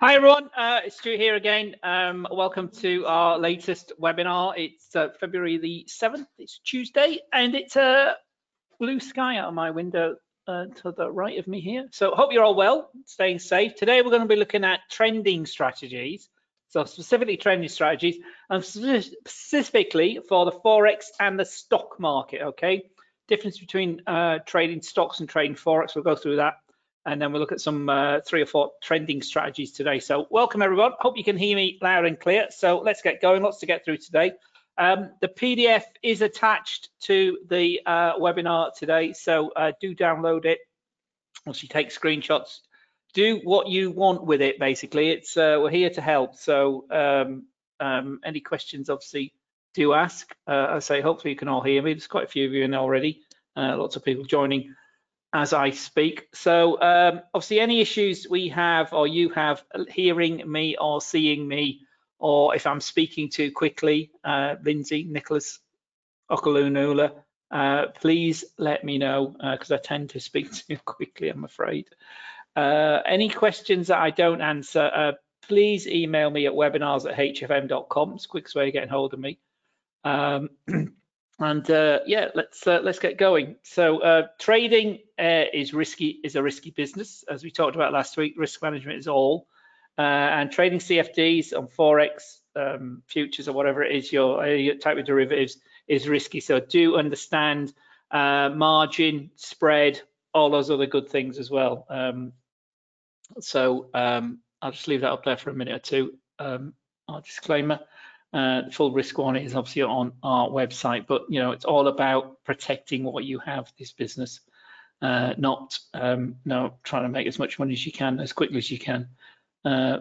Hi everyone, uh, it's Stu here again. Um, welcome to our latest webinar. It's uh, February the 7th, it's Tuesday, and it's a uh, blue sky out of my window uh, to the right of me here. So hope you're all well, staying safe. Today we're going to be looking at trending strategies. So specifically trending strategies, and specifically for the Forex and the stock market, okay? Difference between uh, trading stocks and trading Forex, we'll go through that and then we'll look at some uh, three or four trending strategies today. So welcome everyone. Hope you can hear me loud and clear. So let's get going. Lots to get through today. Um, the PDF is attached to the uh, webinar today, so uh, do download it. Once you take screenshots, do what you want with it. Basically, it's uh, we're here to help. So um, um, any questions, obviously, do ask. Uh, I say hopefully you can all hear me. There's quite a few of you in already. Uh, lots of people joining as I speak. So um, obviously any issues we have or you have hearing me or seeing me, or if I'm speaking too quickly, uh, Lindsay, Nicholas, Okalunula, uh, please let me know because uh, I tend to speak too quickly, I'm afraid. Uh, any questions that I don't answer, uh, please email me at webinars at hfm.com. It's the quickest way of getting hold of me. Um, and uh, yeah, let's uh, let's get going. So uh, trading uh, is risky, is a risky business, as we talked about last week. Risk management is all, uh, and trading CFDs on forex um, futures or whatever it is your, your, type of derivatives is risky. So do understand uh, margin, spread, all those other good things as well. Um, so um, I'll just leave that up there for a minute or two. Um, our disclaimer. Uh, full risk warning is obviously on our website, but you know it's all about protecting what you have. This business, uh, not um, no trying to make as much money as you can as quickly as you can. Uh,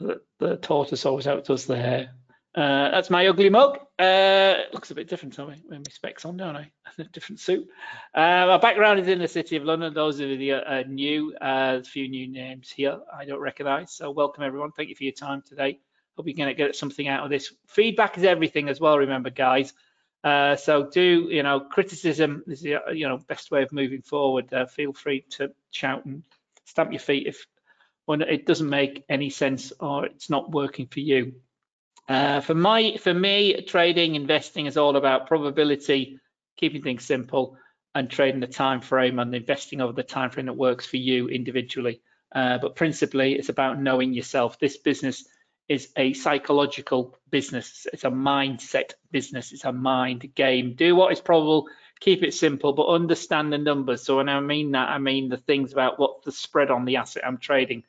the, the, tortoise always outdoes the hare. Uh, that's my ugly mug. Uh, looks a bit different to me with my specs on, don't I? A different suit. Uh, my background is in the city of London. Those of you that are new, a few new names here I don't recognise. So welcome everyone. Thank you for your time today. Hope you're going to get something out of this. Feedback is everything as well, remember, guys. Uh, so do, you know, criticism is the, you know, best way of moving forward. Uh, feel free to shout and stamp your feet if when it doesn't make any sense or it's not working for you. Uh, for my, for me, trading, investing is all about probability, keeping things simple, and trading the time frame and investing over the time frame that works for you individually. Uh, but principally, it's about knowing yourself. This business is a psychological business. It's a mindset business. It's a mind game. Do what is probable, keep it simple, but understand the numbers. So when I mean that, I mean the things about what's the spread on the asset I'm trading,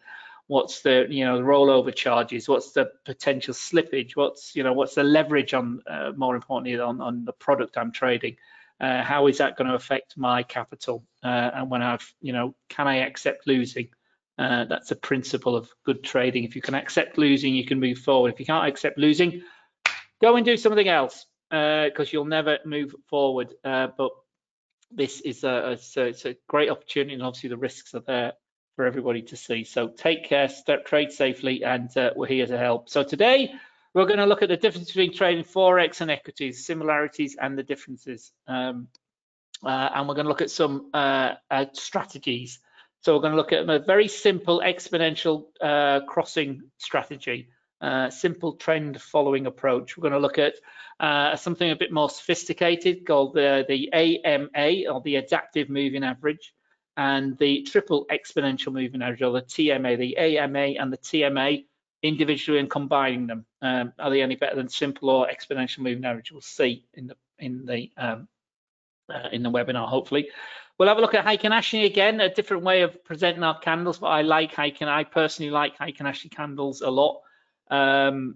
what's the you know the rollover charges, what's the potential slippage, what's you know what's the leverage on uh, more importantly on on the product I'm trading. Uh, how is that going to affect my capital? Uh, and when I've, you know, can I accept losing? Uh, that's a principle of good trading. If you can accept losing, you can move forward. If you can't accept losing, go and do something else because uh, you'll never move forward. Uh, but this is a, a, it's a, great opportunity, and obviously the risks are there for everybody to see. So take care, trade safely, and uh, we're here to help. So today we're going to look at the difference between trading forex and equities, similarities and the differences, um, uh, and we're going to look at some uh, strategies so we're going to look at a very simple exponential uh, crossing strategy, uh, simple trend following approach. We're going to look at uh, something a bit more sophisticated called the, the AMA or the adaptive moving average and the triple exponential moving average or the TMA, the AMA and the TMA individually and combining them. Um, are they any better than simple or exponential moving average? We'll see in the in the um, uh, in the webinar hopefully. We'll have a look at Heikin Ashi again, a different way of presenting our candles, but I like Heikin. I personally like Heikin Ashi candles a lot. Um,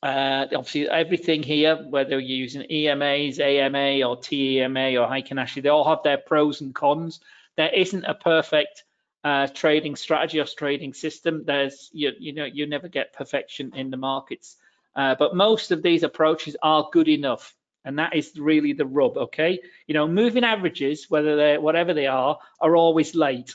uh, obviously, everything here, whether you're using EMAs, AMA, or TEMA, or Heikin Ashi, they all have their pros and cons. There isn't a perfect uh, trading strategy or trading system. There's, you, you know, you never get perfection in the markets. Uh, but most of these approaches are good enough and that is really the rub okay? You know moving averages whether they're whatever they are are always late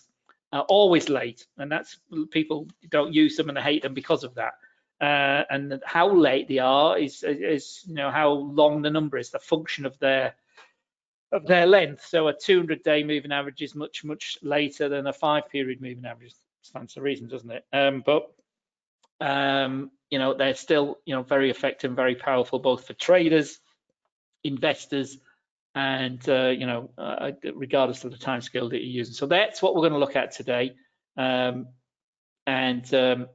uh, always late. And that's people don't use them and they hate them because of that. Uh, and how late they are is, is you know how long the number is the function of their of their length. So a 200 day moving average is much much later than a five period moving average. Stands to reason, doesn't it? Um, but um, you know, they're still you know very effective and very powerful both for traders, investors, and uh, you know, uh, regardless of the time scale that you're using. So that's what we're going to look at today, um, and um,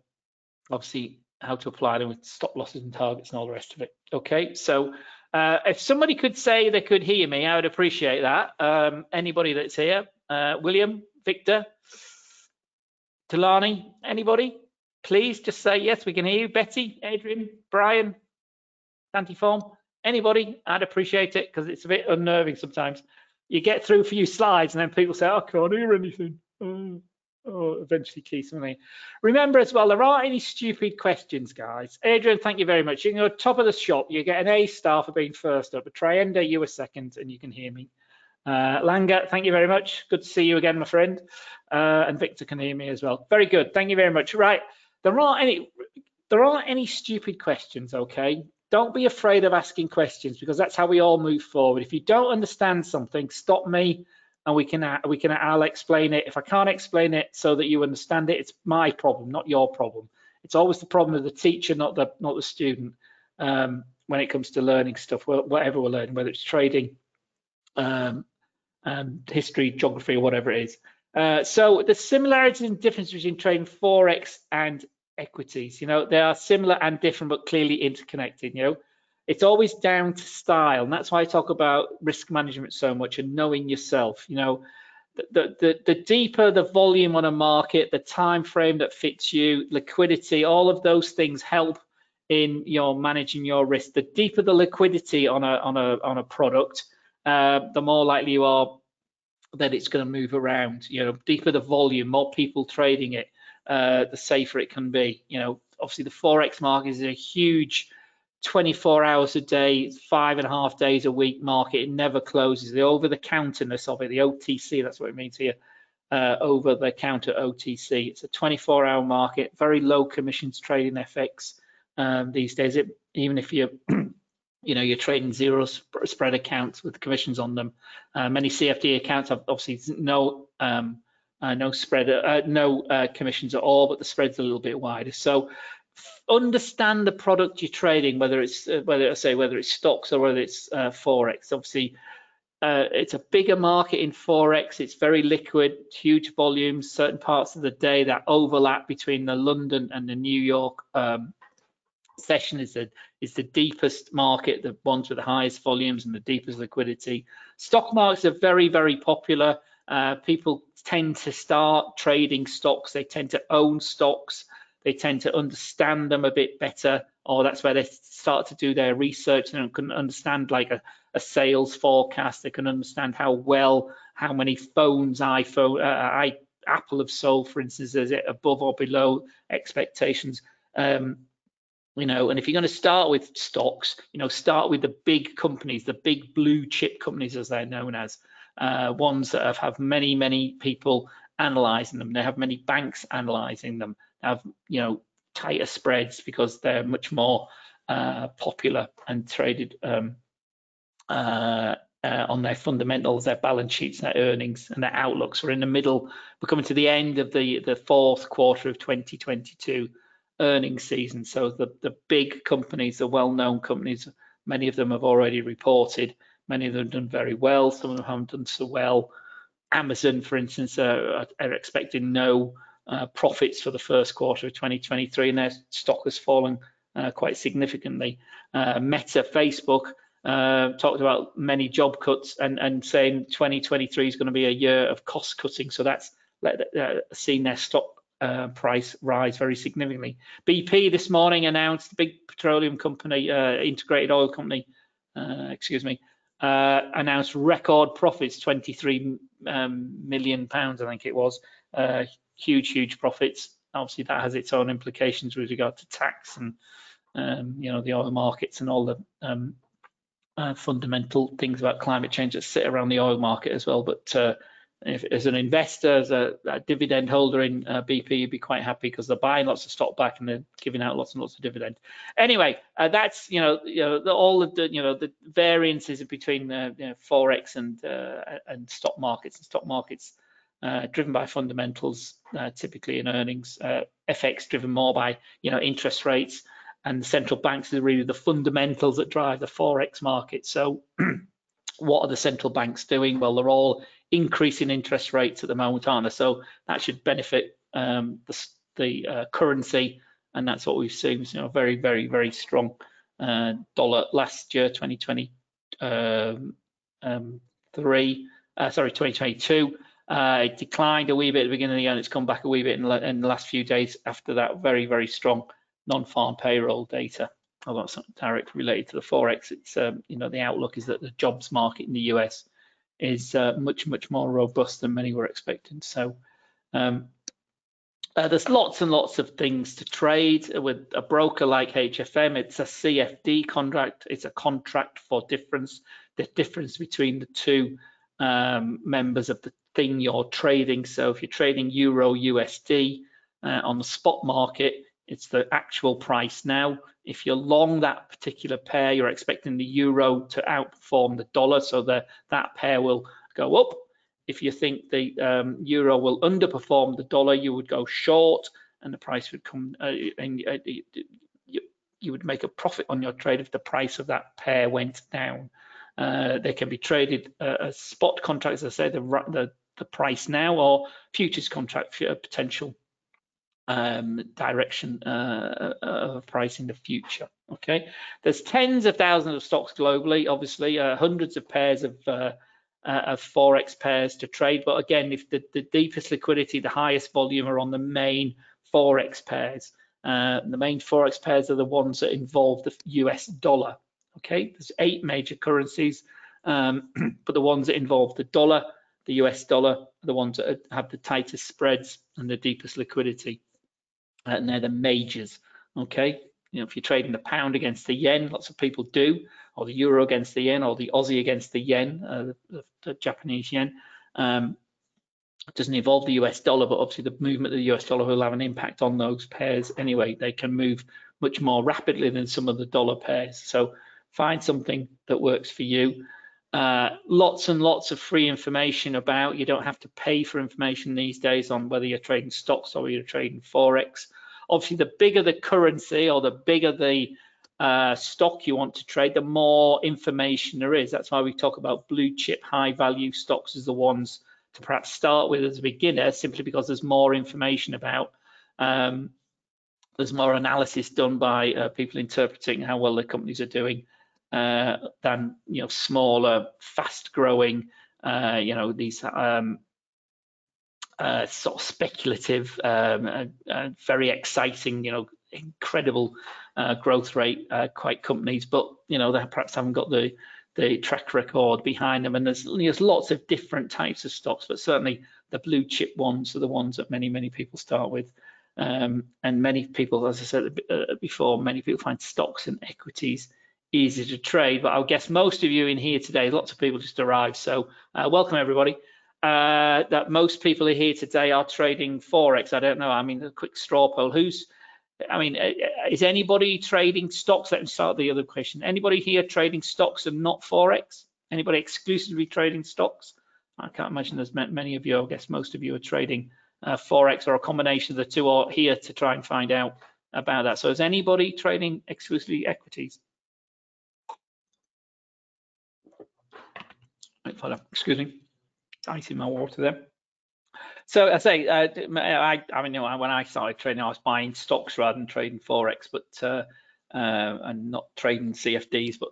obviously how to apply them with stop losses and targets and all the rest of it. Okay, so uh, if somebody could say they could hear me, I would appreciate that. Um, anybody that's here, uh, William, Victor, Talani, anybody? Please just say yes, we can hear you. Betty, Adrian, Brian, Form, anybody? I'd appreciate it because it's a bit unnerving sometimes. You get through a few slides and then people say, I can't hear anything. Oh or eventually key something. Remember as well, there aren't any stupid questions, guys. Adrian, thank you very much. You can go top of the shop. You get an A star for being first up. A Trienda, you were second, and you can hear me. Uh, Langa, thank you very much. Good to see you again, my friend. Uh, and Victor can hear me as well. Very good. Thank you very much. Right, there aren't any. There aren't any stupid questions, okay? Don't be afraid of asking questions because that's how we all move forward. If you don't understand something, stop me and we can we can I'll explain it. If I can't explain it so that you understand it, it's my problem, not your problem. It's always the problem of the teacher, not the not the student. Um, when it comes to learning stuff, whatever we're learning, whether it's trading, um, um, history, geography, or whatever it is. Uh, so the similarities and differences between trading forex and equities, you know, they are similar and different, but clearly interconnected. You know, it's always down to style and that's why i talk about risk management so much and knowing yourself you know. The, the, the deeper the volume on a market the time frame that fits you liquidity all of those things help in your managing your risk. The deeper the liquidity on a on a on a product uh, the more likely you are that it's going to move around you know. Deeper the volume more people trading it uh, the safer it can be you know obviously the forex market is a huge 24 hours a day, five and a half days a week market. It never closes. The over the counterness of it, the OTC, that's what it means here. Uh, over the counter OTC. It's a 24 hour market, very low commissions trading FX um, these days. It, even if you're, you know, you're trading zero sp spread accounts with commissions on them. Uh, many CFD accounts have obviously no um, uh, no spread, uh, no uh, commissions at all, but the spread's a little bit wider. So understand the product you're trading, whether it's uh, whether I say whether it's stocks or whether it's uh, forex. Obviously, uh, it's a bigger market in forex. It's very liquid, huge volumes. Certain parts of the day that overlap between the London and the New York um, session is the is the deepest market, the ones with the highest volumes and the deepest liquidity. Stock markets are very very popular. Uh, people tend to start trading stocks. They tend to own stocks they tend to understand them a bit better, or that's where they start to do their research and can understand like a, a sales forecast. They can understand how well, how many phones iPhone, uh, I, Apple have sold, for instance, is it above or below expectations? Um, you know, and if you're going to start with stocks, you know, start with the big companies, the big blue chip companies as they're known as, uh, ones that have, have many, many people analyzing them. They have many banks analyzing them They have you know tighter spreads because they're much more uh, popular and traded um, uh, uh, on their fundamentals, their balance sheets, their earnings, and their outlooks. We're in the middle. We're coming to the end of the the fourth quarter of 2022 earnings season. So the the big companies, the well-known companies, many of them have already reported. Many of them have done very well. Some of them haven't done so well. Amazon, for instance, are, are expecting no uh, profits for the first quarter of 2023, and their stock has fallen uh, quite significantly. Uh, Meta, Facebook, uh, talked about many job cuts and, and saying 2023 is going to be a year of cost cutting. So that's uh, seen their stock uh, price rise very significantly. BP this morning announced, the big petroleum company, integrated oil company, excuse me, announced record profits, 23 um, million pounds, I think it was, uh, huge, huge profits. Obviously, that has its own implications with regard to tax and um, you know the oil markets and all the um, uh, fundamental things about climate change that sit around the oil market as well. But uh, if, as an investor, as a, a dividend holder in uh, BP, you'd be quite happy because they're buying lots of stock back and they're giving out lots and lots of dividend. Anyway, uh, that's you know, you know the, all of the you know the variances between the you know, forex and uh, and stock markets and stock markets uh, driven by fundamentals, uh, typically in earnings. Uh, FX driven more by you know interest rates, and the central banks are really the fundamentals that drive the forex market. So, what are the central banks doing? Well, they're all increasing interest rates at the moment, aren't they? So that should benefit um, the, the uh, currency, and that's what we've seen. You know, very, very, very strong uh, dollar last year, 2023. Um, um, uh, sorry, 2022. Uh, it declined a wee bit at the beginning of the year and it's come back a wee bit in, in the last few days after that very, very strong non-farm payroll data. Although it's not directly related to the Forex, it's, um, you know, the outlook is that the jobs market in the US is uh, much, much more robust than many were expecting. So um, uh, there's lots and lots of things to trade with a broker like HFM. It's a CFD contract. It's a contract for difference, the difference between the two um, members of the thing you're trading. So if you're trading Euro USD uh, on the spot market, it's the actual price now. If you're long that particular pair, you're expecting the euro to outperform the dollar, so that that pair will go up. If you think the um, euro will underperform the dollar, you would go short, and the price would come. Uh, and uh, you, you would make a profit on your trade if the price of that pair went down. Uh, they can be traded uh, as spot contracts, as I say, the, the, the price now, or futures contract for a potential um, direction uh, of price in the future. Okay, there's tens of thousands of stocks globally, obviously, uh, hundreds of pairs of, uh, uh, of forex pairs to trade. But again, if the, the, deepest liquidity, the highest volume are on the main forex pairs. Uh, the main forex pairs are the ones that involve the US dollar. Okay, there's eight major currencies, um, but the ones that involve the dollar, the US dollar, are the ones that have the tightest spreads and the deepest liquidity. Uh, and they're the majors. Okay, you know, if you're trading the pound against the yen, lots of people do, or the euro against the yen, or the Aussie against the yen, uh, the, the, Japanese yen. Um, it doesn't involve the US dollar, but obviously the movement of the US dollar will have an impact on those pairs anyway. They can move much more rapidly than some of the dollar pairs. So find something that works for you. Uh, lots and lots of free information about. You don't have to pay for information these days on whether you're trading stocks or you're trading forex. Obviously, the bigger the currency or the bigger the uh, stock you want to trade, the more information there is. That's why we talk about blue chip high value stocks as the ones to perhaps start with as a beginner, simply because there's more information about. Um, there's more analysis done by uh, people interpreting how well the companies are doing uh, than you know smaller, fast-growing, uh, you know these um, uh, sort of speculative, um, uh, uh, very exciting, you know, incredible uh, growth rate quite companies, but you know they perhaps haven't got the the track record behind them. And there's there's lots of different types of stocks, but certainly the blue chip ones are the ones that many many people start with. Um, and many people, as I said before, many people find stocks and equities easy to trade. But I'll guess most of you in here today, lots of people just arrived. So uh, welcome everybody. Uh, that most people are here today are trading Forex. I don't know. I mean, a quick straw poll. Who's, I mean, uh, is anybody trading stocks? Let me start the other question. Anybody here trading stocks and not Forex? Anybody exclusively trading stocks? I can't imagine there's many of you. I guess most of you are trading uh, Forex or a combination of the two are here to try and find out about that. So is anybody trading exclusively equities? Excuse me, ice in my water there. So I say, uh, I, I mean, you know, when I started trading, I was buying stocks rather than trading forex, but uh, uh, and not trading CFDs, but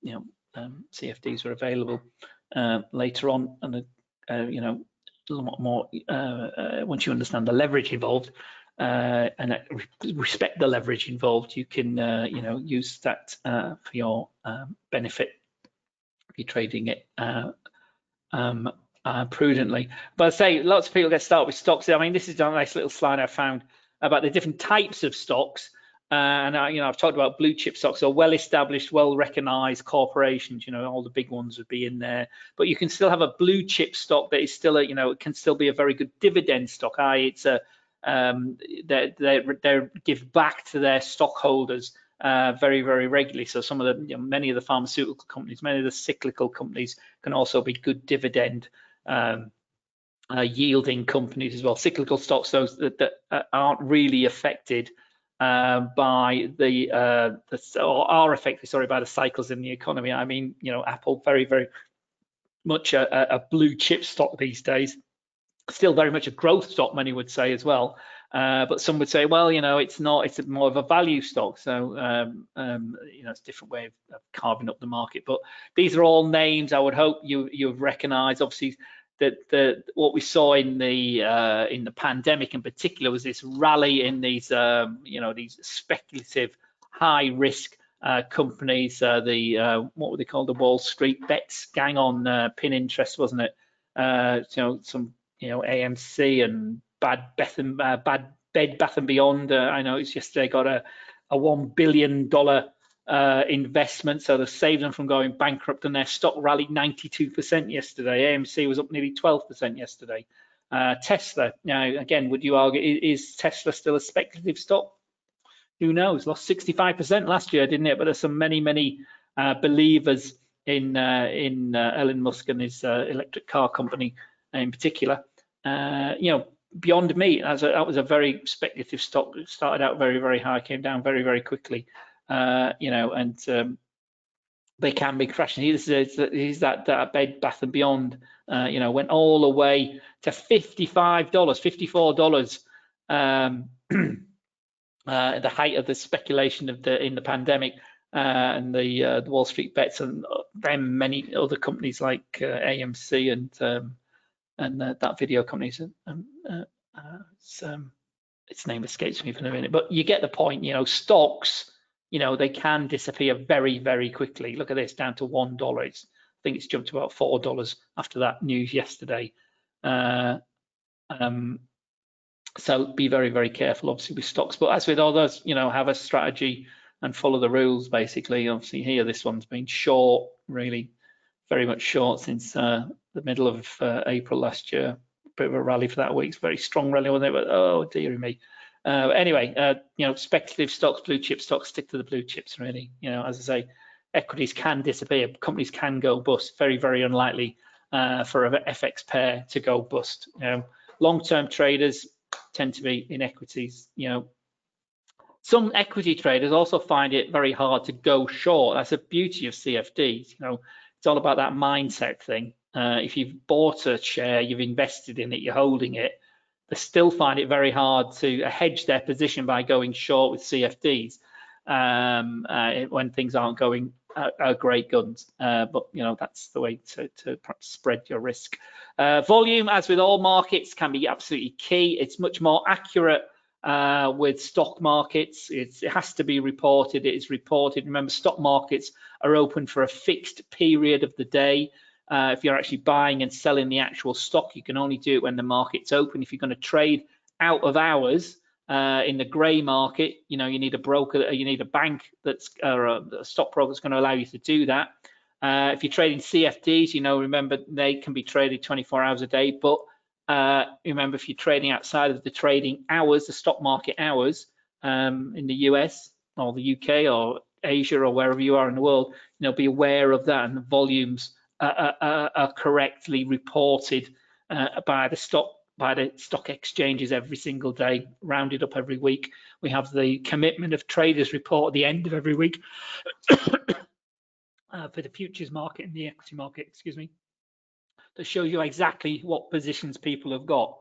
you know, um, CFDs were available uh, later on, and uh, you know, a lot more uh, once you understand the leverage involved and respect the leverage involved, you can you know use that for your um, benefit be trading it uh, um, uh, prudently. But I say lots of people get started with stocks. I mean, this is a nice little slide I found about the different types of stocks. Uh, and I, you know, I've talked about blue chip stocks or well-established, well-recognized corporations. You know, all the big ones would be in there. But you can still have a blue chip stock that is still a, you know, it can still be a very good dividend stock. I, it's a, um, they they give back to their stockholders uh, very, very regularly. So some of the, you know, many of the pharmaceutical companies, many of the cyclical companies can also be good dividend um, uh, yielding companies as well, cyclical stocks, those that, that uh, aren't really affected uh, by the, uh, the or are affected, sorry, by the cycles in the economy. I mean, you know, Apple very, very much a, a blue chip stock these days. Still very much a growth stock, many would say as well. Uh, but some would say, well, you know, it's not, it's more of a value stock. So, um, um, you know, it's a different way of, of, carving up the market. But these are all names I would hope you, you've recognized. Obviously, that the what we saw in the uh, in the pandemic in particular was this rally in these um, you know these speculative high risk uh, companies uh, the uh, what were they called the Wall Street bets gang on uh, Pinterest wasn't it you know some you know AMC and bad Beth and bad Bed Bath and Beyond I know it's yesterday got a a one billion dollar uh, investment, so they've saved them from going bankrupt, and their stock rallied 92% yesterday. AMC was up nearly 12% yesterday. Uh, Tesla, now again, would you argue is Tesla still a speculative stock? Who knows? Lost 65% last year, didn't it? But there's some many, many uh, believers in uh, in uh, Elon Musk and his uh, electric car company in particular. you know, beyond me, as that was a very speculative stock. It started out very, very high, came down very, very quickly uh, you know, and um, they can be crashing. He's that, that Bed Bath and Beyond, uh, you know, went all the way to $55, $54 um, uh, the height of the speculation of the in the pandemic uh, and the, uh, the Wall Street bets and then many other companies like uh, AMC and um, and that video companies. Um, it's, um, its name escapes me for a minute, but you get the point. You know, stocks you know, they can disappear very, very quickly. Look at this, down to one dollar. I think it's jumped about four dollars after that news yesterday. Uh, um, so be very, very careful, obviously, with stocks. But as with others, you know, have a strategy and follow the rules. Basically, obviously, here this one's been short, really, very much short since uh, the middle of uh, April last year. Bit of a rally for that week. It's very strong rally, wasn't it? But oh dearie me. Uh, anyway, uh, you know, speculative stocks, blue chip stocks, stick to the blue chips, really. You know, as I say, equities can disappear, companies can go bust. Very, very unlikely uh, for an FX pair to go bust. You know, long-term traders tend to be in equities. You know, some equity traders also find it very hard to go short. That's the beauty of CFDs. You know, it's all about that mindset thing. Uh, if you've bought a share, you've invested in it, you're holding it they still find it very hard to hedge their position by going short with CFDs um, uh, when things aren't going uh, uh, great guns. Uh, but you know that's the way to, to spread your risk. Uh, volume, as with all markets, can be absolutely key. It's much more accurate uh, with stock markets. It's, it has to be reported. It is reported. Remember, stock markets are open for a fixed period of the day. Uh, if you're actually buying and selling the actual stock, you can only do it when the market's open. If you're going to trade out of hours uh, in the grey market, you know you need a broker, you need a bank that's or a, a stock broker that's going to allow you to do that. Uh, if you're trading CFDs, you know remember they can be traded 24 hours a day, but uh, remember if you're trading outside of the trading hours, the stock market hours um, in the US or the UK or Asia or wherever you are in the world, you know be aware of that and the volumes are, are correctly reported uh, by the stock by the stock exchanges every single day, rounded up every week. We have the commitment of traders report at the end of every week uh, for the futures market and the equity market, excuse me, that shows you exactly what positions people have got.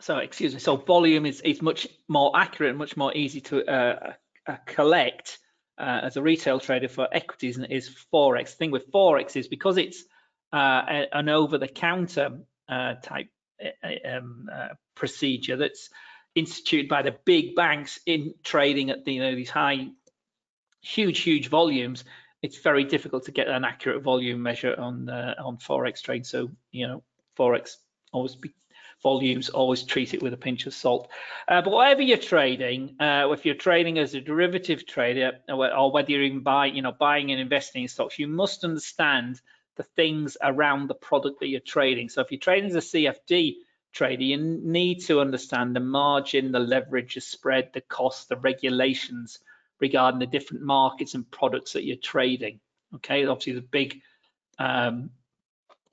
So, excuse me, so volume is, is much more accurate, and much more easy to uh, uh collect uh, as a retail trader for equities and is forex. The thing with forex is because it's uh, an over-the-counter uh, type uh, um, uh, procedure that's instituted by the big banks in trading at the, you know these high, huge, huge volumes. It's very difficult to get an accurate volume measure on uh, on forex trade. So you know forex always be volumes, always treat it with a pinch of salt. Uh, but whatever you're trading, uh, if you're trading as a derivative trader, or whether you're even buying, you know, buying and investing in stocks, you must understand the things around the product that you're trading. So if you're trading as a CFD trader, you need to understand the margin, the leverage, the spread, the cost, the regulations regarding the different markets and products that you're trading. Okay, obviously the big um,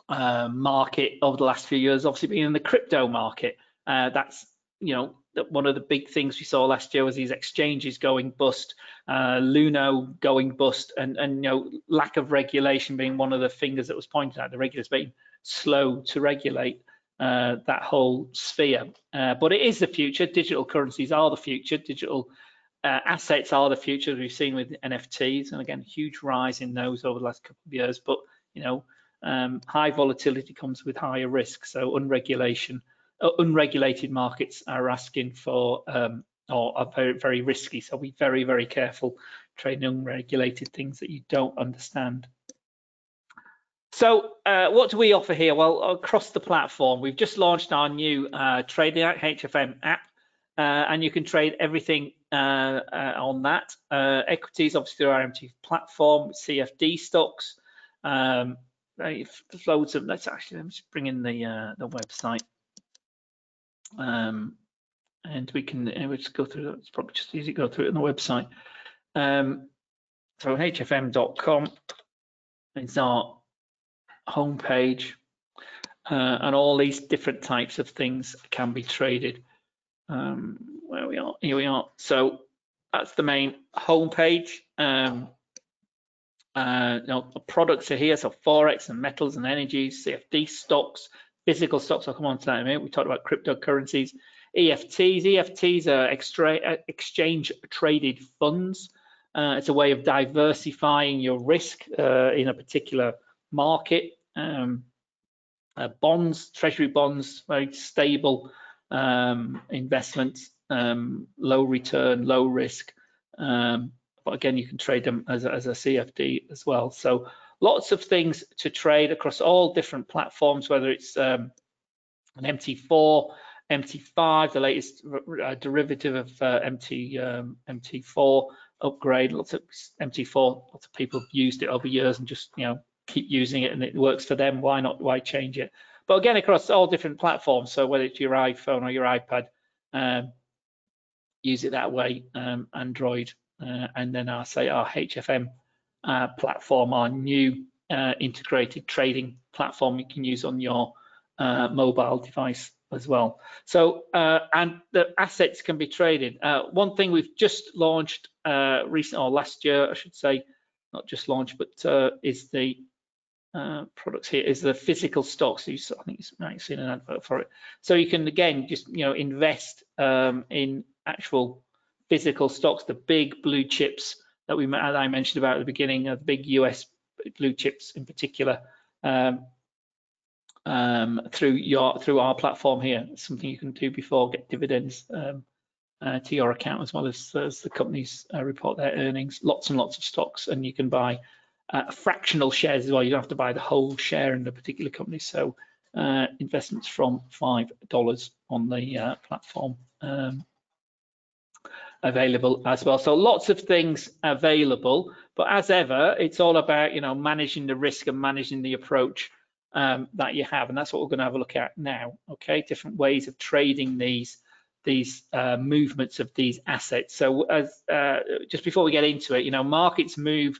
uh, market over the last few years, obviously being in the crypto market. Uh, that's you know one of the big things we saw last year was these exchanges going bust, uh, Luno going bust, and and you know lack of regulation being one of the fingers that was pointed at. The regulators being slow to regulate uh, that whole sphere. Uh, but it is the future. Digital currencies are the future. Digital uh, assets are the future. We've seen with NFTs, and again, huge rise in those over the last couple of years. But you know, um, high volatility comes with higher risk. So unregulation, uh, unregulated markets are asking for um, or are very very risky. So be very very careful trading unregulated things that you don't understand. So uh, what do we offer here? Well, across the platform, we've just launched our new uh, Trading HFM app, uh, and you can trade everything uh, uh, on that. Uh, equities, obviously, through our MT platform, CFD stocks, um, loads of. Let's actually let me just bring in the the website, um, and we can we just go through. It's probably just easy to go through it on the website. Um, so hfm.com is our homepage, uh, and all these different types of things can be traded. Um, where we are, here we are. So that's the main homepage. Um, uh, you know, products are here, so forex and metals and energies, CFD stocks, physical stocks. I'll come on to that in a minute. We talked about cryptocurrencies, EFTs. EFTs are extra, uh, exchange traded funds. Uh, it's a way of diversifying your risk uh, in a particular market um, uh, bonds, treasury bonds, very stable um, investments, um, low return, low risk. Um, but again, you can trade them as a, as a CFD as well. So lots of things to trade across all different platforms, whether it's um, an MT4, MT5, the latest uh, derivative of uh, MT um, MT4 upgrade. Lots of MT4, lots of people have used it over years and just you know keep using it and it works for them, why not, why change it? But again, across all different platforms, so whether it's your iPhone or your iPad, um, use it that way, um, Android, uh, and then our say our HFM uh, platform, our new uh, integrated trading platform you can use on your uh, mobile device as well. So, uh, and the assets can be traded. One thing we've just launched recent or last year, I should say, not just launched, but is the uh, products here is the physical stocks. So you, I think you might have seen an advert for it. So you can again just you know invest um, in actual physical stocks, the big blue chips that we that I mentioned about at the beginning, uh, the big US blue chips in particular. Um, um, through your through our platform here, it's something you can do before get dividends um, uh, to your account as well as, as the companies uh, report their earnings. Lots and lots of stocks, and you can buy uh, fractional shares as well. You don't have to buy the whole share in a particular company. So uh, investments from five dollars on the uh, platform um, available as well. So lots of things available, but as ever, it's all about you know managing the risk and managing the approach um, that you have, and that's what we're going to have a look at now. Okay, different ways of trading these these uh, movements of these assets. So as uh, just before we get into it, you know, markets move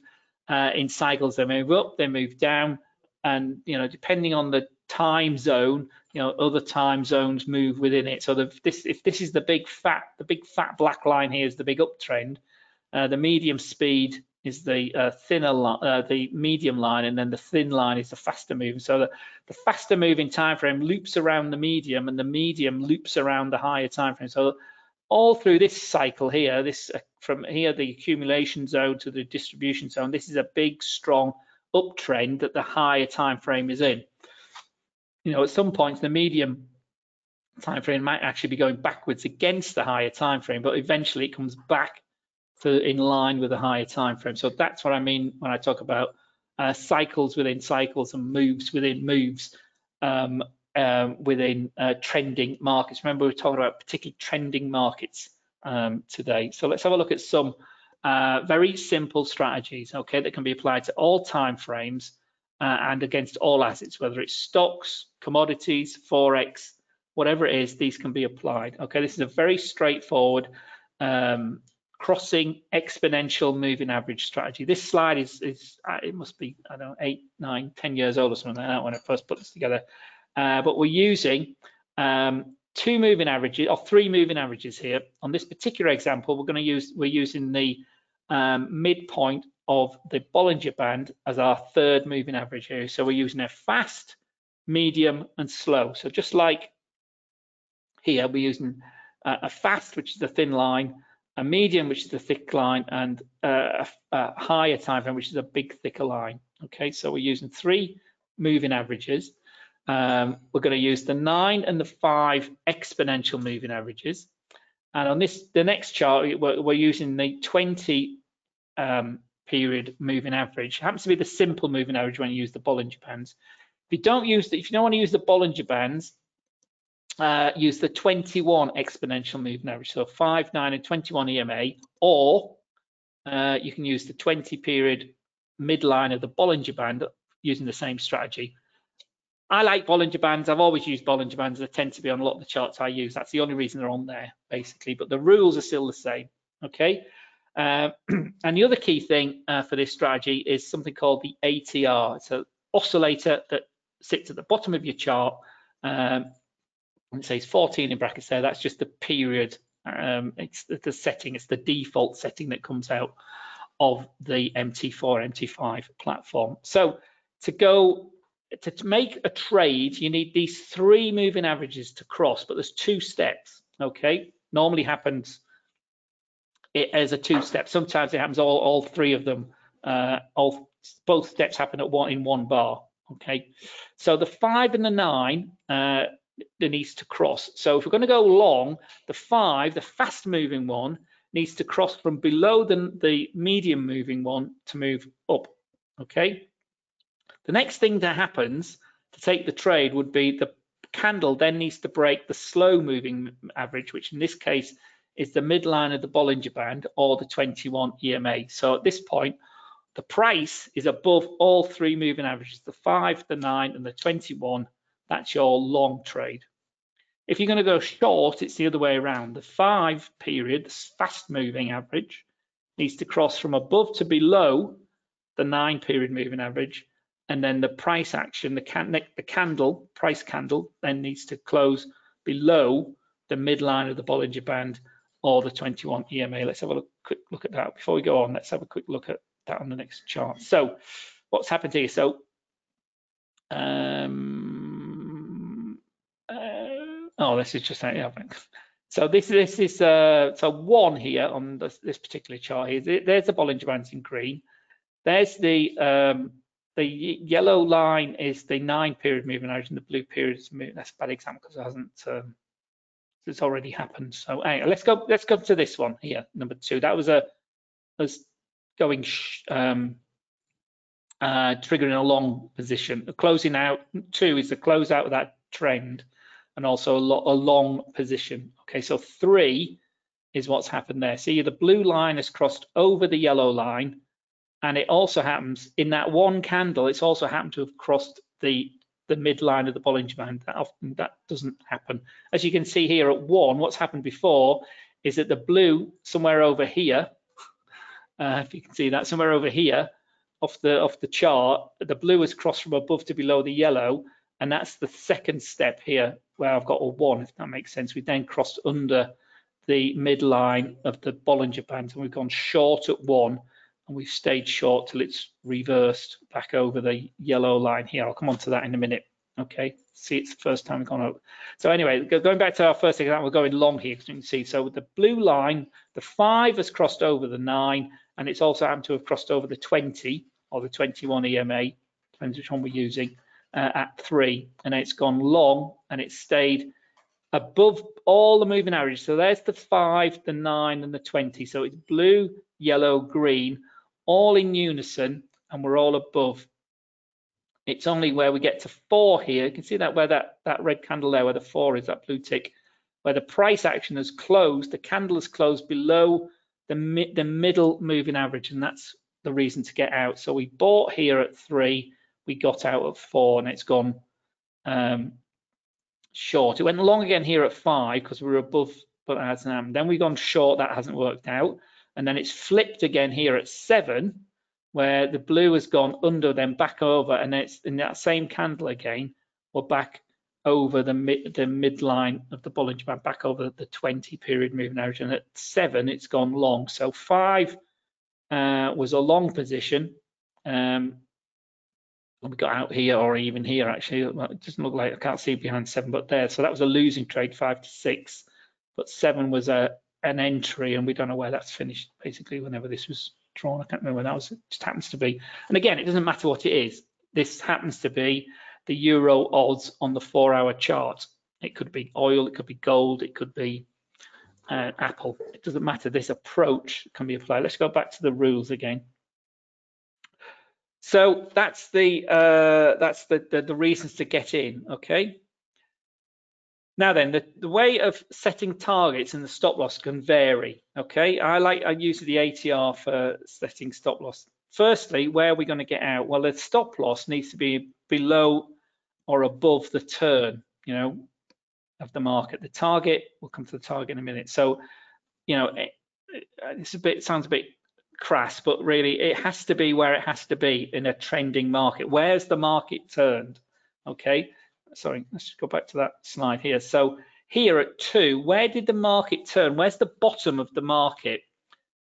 uh, in cycles. They move up, they move down, and you know, depending on the time zone, you know, other time zones move within it. So the, this, if this is the big fat, the big fat black line here is the big uptrend. Uh, the medium speed is the uh, thinner line, uh, the medium line, and then the thin line is the faster moving. So the, the faster moving time frame loops around the medium, and the medium loops around the higher time frame. So all through this cycle here, this uh, from here, the accumulation zone to the distribution zone, this is a big, strong uptrend that the higher time frame is in. You know, at some points, the medium time frame might actually be going backwards against the higher time frame, but eventually it comes back to in line with the higher time frame. So that's what I mean when I talk about uh, cycles within cycles and moves within moves. Um, um, within uh, trending markets. Remember, we are talking about particularly trending markets um, today. So let's have a look at some uh, very simple strategies, okay, that can be applied to all time frames uh, and against all assets, whether it's stocks, commodities, forex, whatever it is, these can be applied. Okay, this is a very straightforward um, crossing exponential moving average strategy. This slide is, is uh, it must be, I don't know, eight, nine, ten years old or something like that when I first put this together. Uh, but we're using um, two moving averages or three moving averages here. On this particular example, we're going to use, we're using the um, midpoint of the Bollinger Band as our third moving average here. So we're using a fast, medium, and slow. So just like here, we're using a fast, which is the thin line, a medium, which is the thick line, and a, a higher time frame, which is a big, thicker line. Okay, so we're using three moving averages. Um, we're going to use the nine and the five exponential moving averages. And on this, the next chart, we're, we're using the 20 um, period moving average. It happens to be the simple moving average when you use the Bollinger Bands. If you don't use the, if you don't want to use the Bollinger Bands, uh, use the 21 exponential moving average, so 5, 9, and 21 EMA, or uh, you can use the 20 period midline of the Bollinger Band using the same strategy. I like Bollinger Bands. I've always used Bollinger Bands. They tend to be on a lot of the charts I use. That's the only reason they're on there, basically. But the rules are still the same, okay? Uh, and the other key thing uh, for this strategy is something called the ATR. It's an oscillator that sits at the bottom of your chart um, it says 14 in brackets there, that's just the period, um, it's the setting, it's the default setting that comes out of the MT4, MT5 platform. So to go, to make a trade, you need these three moving averages to cross, but there's two steps, okay? Normally happens it as a two step. Sometimes it happens all, all three of them, uh, all both steps happen at one in one bar. Okay, so the five and the nine uh, needs to cross. So if we're going to go long, the five, the fast moving one, needs to cross from below the, the medium moving one to move up. Okay. The next thing that happens to take the trade would be the candle then needs to break the slow moving average, which in this case is the midline of the Bollinger Band or the 21 EMA. So at this point, the price is above all three moving averages, the five, the nine, and the 21 that's your long trade. If you're going to go short, it's the other way around. The five period, the fast moving average, needs to cross from above to below the nine period moving average. And then the price action, the, can the candle, price candle, then needs to close below the midline of the Bollinger Band or the 21 EMA. Let's have a look, quick look at that. Before we go on, let's have a quick look at that on the next chart. So what's happened here? So um, Oh, this is just yeah. So this is this is uh, so one here on this, this particular chart here. There's the Bollinger Bands in green. There's the um, the yellow line is the nine period moving average, and the blue period is moving. That's a bad example because it hasn't. Um, it's already happened. So let's go. Let's go to this one here, number two. That was a was going um, uh, triggering a long position. The closing out two is the close out of that trend and also a, lo a long position. Okay, so three is what's happened there. See, the blue line has crossed over the yellow line, and it also happens in that one candle, it's also happened to have crossed the the midline of the Bollinger Band. That often that doesn't happen. As you can see here at one, what's happened before is that the blue somewhere over here, uh, if you can see that somewhere over here off the off the chart, the blue has crossed from above to below the yellow, and that's the second step here where I've got a one, if that makes sense. We then crossed under the midline of the Bollinger Band and we've gone short at one and we've stayed short till it's reversed back over the yellow line here. I'll come on to that in a minute. Okay, see it's the first time we've gone up. So anyway, going back to our first example, we're going long here, as you can see. So with the blue line, the five has crossed over the nine, and it's also happened to have crossed over the 20 or the 21 EMA, depends which one we're using uh, at three, and it's gone long and it's stayed above all the moving averages. So there's the five, the nine, and the 20. So it's blue, yellow, green, all in unison, and we're all above. It's only where we get to four here. You can see that where that, that red candle there, where the four is, that blue tick, where the price action has closed, the candle has closed below the, the middle moving average, and that's the reason to get out. So we bought here at three, we got out at four and it's gone um, short. It went long again here at five because we were above but as um, then we've gone short, that hasn't worked out. And then it's flipped again here at seven, where the blue has gone under, then back over, and it's in that same candle again, we're back over the mid the midline of the Bollinger Band, back over the 20 period moving average, and at seven it's gone long. So five uh, was a long position. Um, we got out here or even here actually. It doesn't look like I can't see behind seven, but there. So that was a losing trade, five to six. But seven was a an entry, and we don't know where that's finished. Basically, whenever this was drawn, I can't remember when that was. It just happens to be. And again, it doesn't matter what it is. This happens to be the euro odds on the four-hour chart. It could be oil, it could be gold, it could be uh, Apple. It doesn't matter. This approach can be applied. Let's go back to the rules again. So that's the uh, that's the, the, the reasons to get in. Okay. Now then, the, the way of setting targets and the stop loss can vary. Okay, I like I use the ATR for setting stop loss. Firstly, where are we going to get out? Well, the stop loss needs to be below or above the turn. You know, of the market. The target, we'll come to the target in a minute. So, you know, eh, eh, it, it's a bit sounds a bit crass, but really it has to be where it has to be in a trending market. Where's the market turned? Okay, sorry, let's just go back to that slide here. So here at two, where did the market turn? Where's the bottom of the market?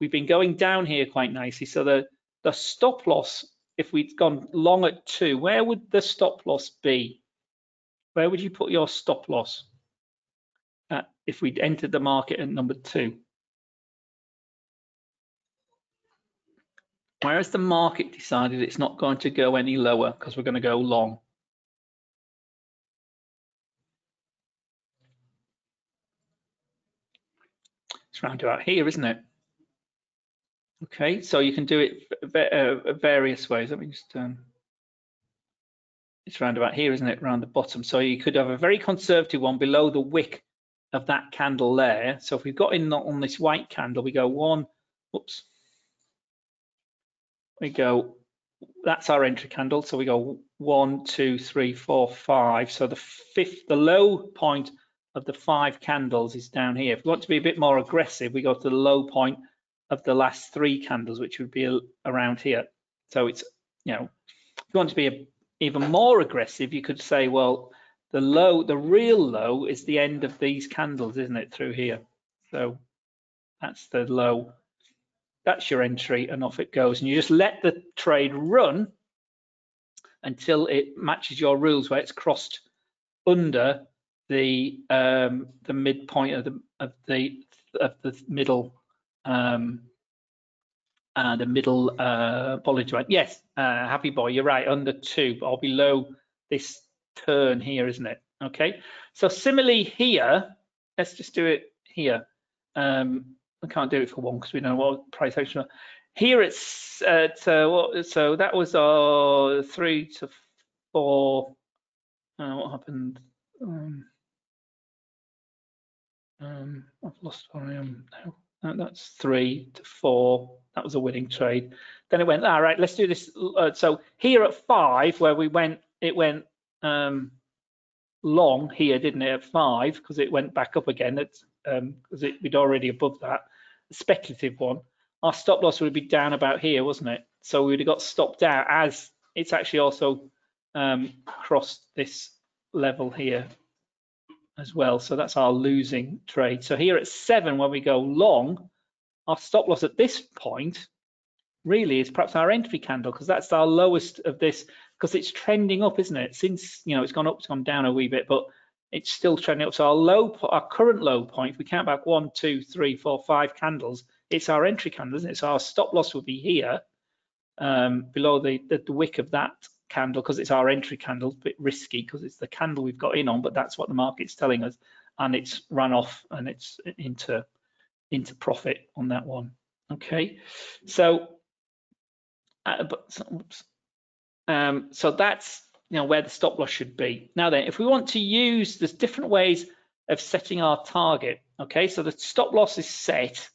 We've been going down here quite nicely. So the, the stop loss, if we'd gone long at two, where would the stop loss be? Where would you put your stop loss uh, if we'd entered the market at number two? Whereas the market decided it's not going to go any lower because we're going to go long. It's round about here, isn't it? Okay, so you can do it uh, various ways. Let me just um, it's round about here, isn't it? Around the bottom. So you could have a very conservative one below the wick of that candle there. So if we've got in on this white candle, we go one, oops, we go, that's our entry candle. So we go one, two, three, four, five. So the fifth, the low point of the five candles is down here. If we want to be a bit more aggressive, we go to the low point of the last three candles, which would be around here. So it's, you know, if you want to be a, even more aggressive, you could say, well, the low, the real low is the end of these candles, isn't it, through here? So that's the low that's your entry and off it goes. And you just let the trade run until it matches your rules where it's crossed under the um, the midpoint of the of the of the middle um, uh, the middle uh, Yes, uh, happy boy, you're right, under two or below this turn here, isn't it? Okay, so similarly here, let's just do it here. Um, I can't do it for one because we know what price action. Here it's uh, what? So that was our three to four. Uh, what happened? Um, um, I've lost where I am now. that's three to four. That was a winning trade. Then it went. All right, let's do this. Uh, so here at five, where we went, it went um, long here, didn't it? At five, because it went back up again. Because um, we'd already above that speculative one, our stop loss would be down about here, wasn't it? So we would have got stopped out as it's actually also um, crossed this level here as well. So that's our losing trade. So here at seven, when we go long, our stop loss at this point really is perhaps our entry candle because that's our lowest of this because it's trending up, isn't it? Since you know it's gone up, it's gone down a wee bit, but it's still trending up. So our low, our current low point, if we count back one, two, three, four, five candles, it's our entry candle, isn't it? So our stop loss will be here, um, below the, the, the wick of that candle, because it's our entry candle, a bit risky because it's the candle we've got in on, but that's what the market's telling us, and it's run off and it's into into profit on that one. Okay, so uh, but oops. Um, so that's you know, where the stop loss should be. Now then, if we want to use, there's different ways of setting our target. Okay, so the stop loss is set.